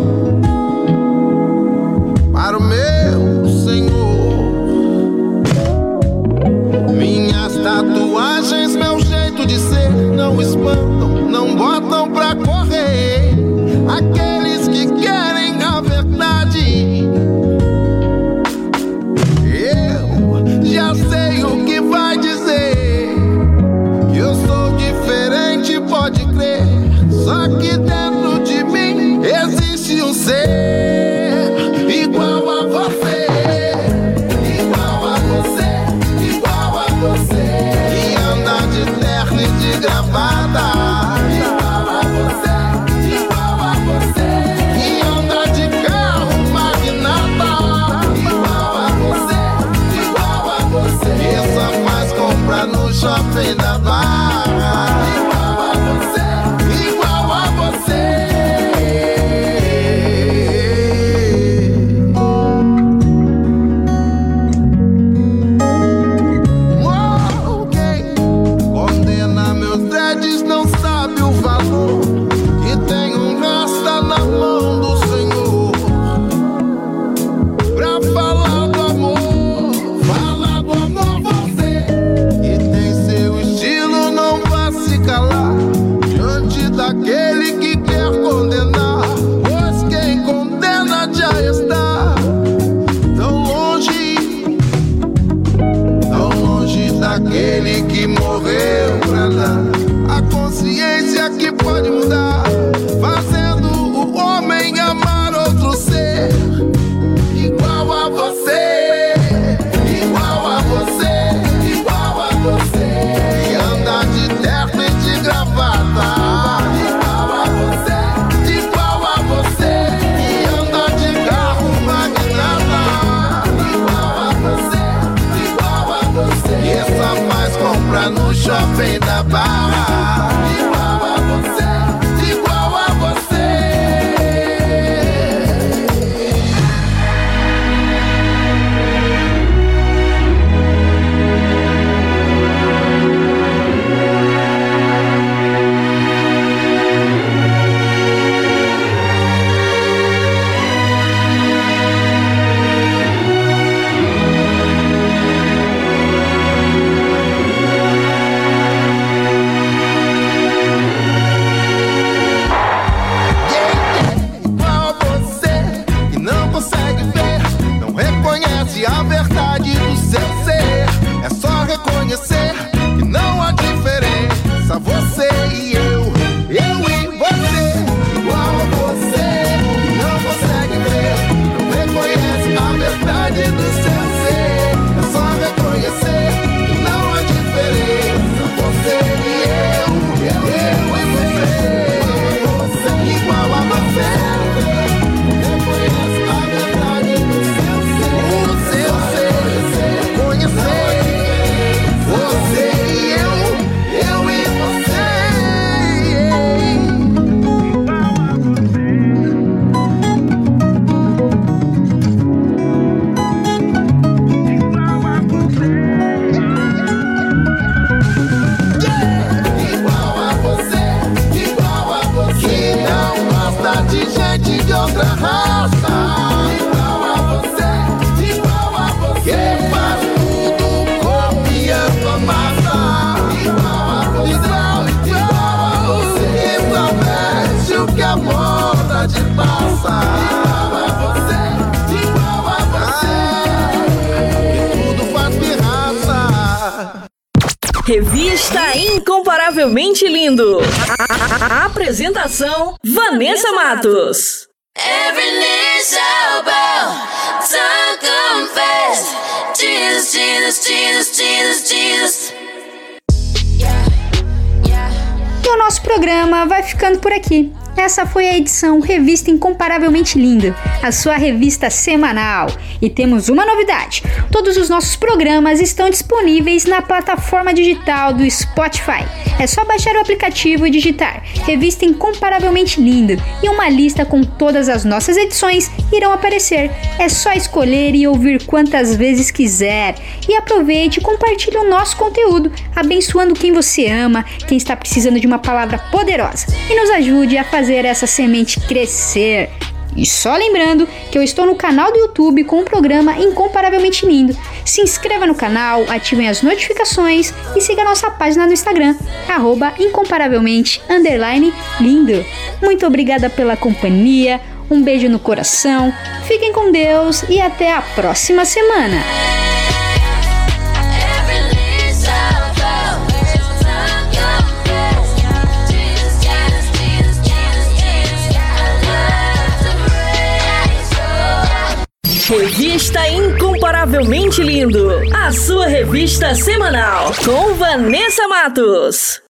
Revista Incomparavelmente Linda, a sua revista semanal. E temos uma novidade: todos os nossos programas estão disponíveis na plataforma digital do Spotify. É só baixar o aplicativo e digitar Revista Incomparavelmente Linda e uma lista com todas as nossas edições irão aparecer. É só escolher e ouvir quantas vezes quiser. E aproveite e compartilhe o nosso conteúdo, abençoando quem você ama, quem está precisando de uma palavra poderosa. E nos ajude a fazer essa semente crescer. E só lembrando que eu estou no canal do YouTube com o programa Incomparavelmente Lindo. Se inscreva no canal, ativem as notificações e siga nossa página no Instagram, arroba incomparavelmente lindo. Muito obrigada pela companhia, um beijo no coração, fiquem com Deus e até a próxima semana. Revista Incomparavelmente Lindo. A sua revista semanal. Com Vanessa Matos.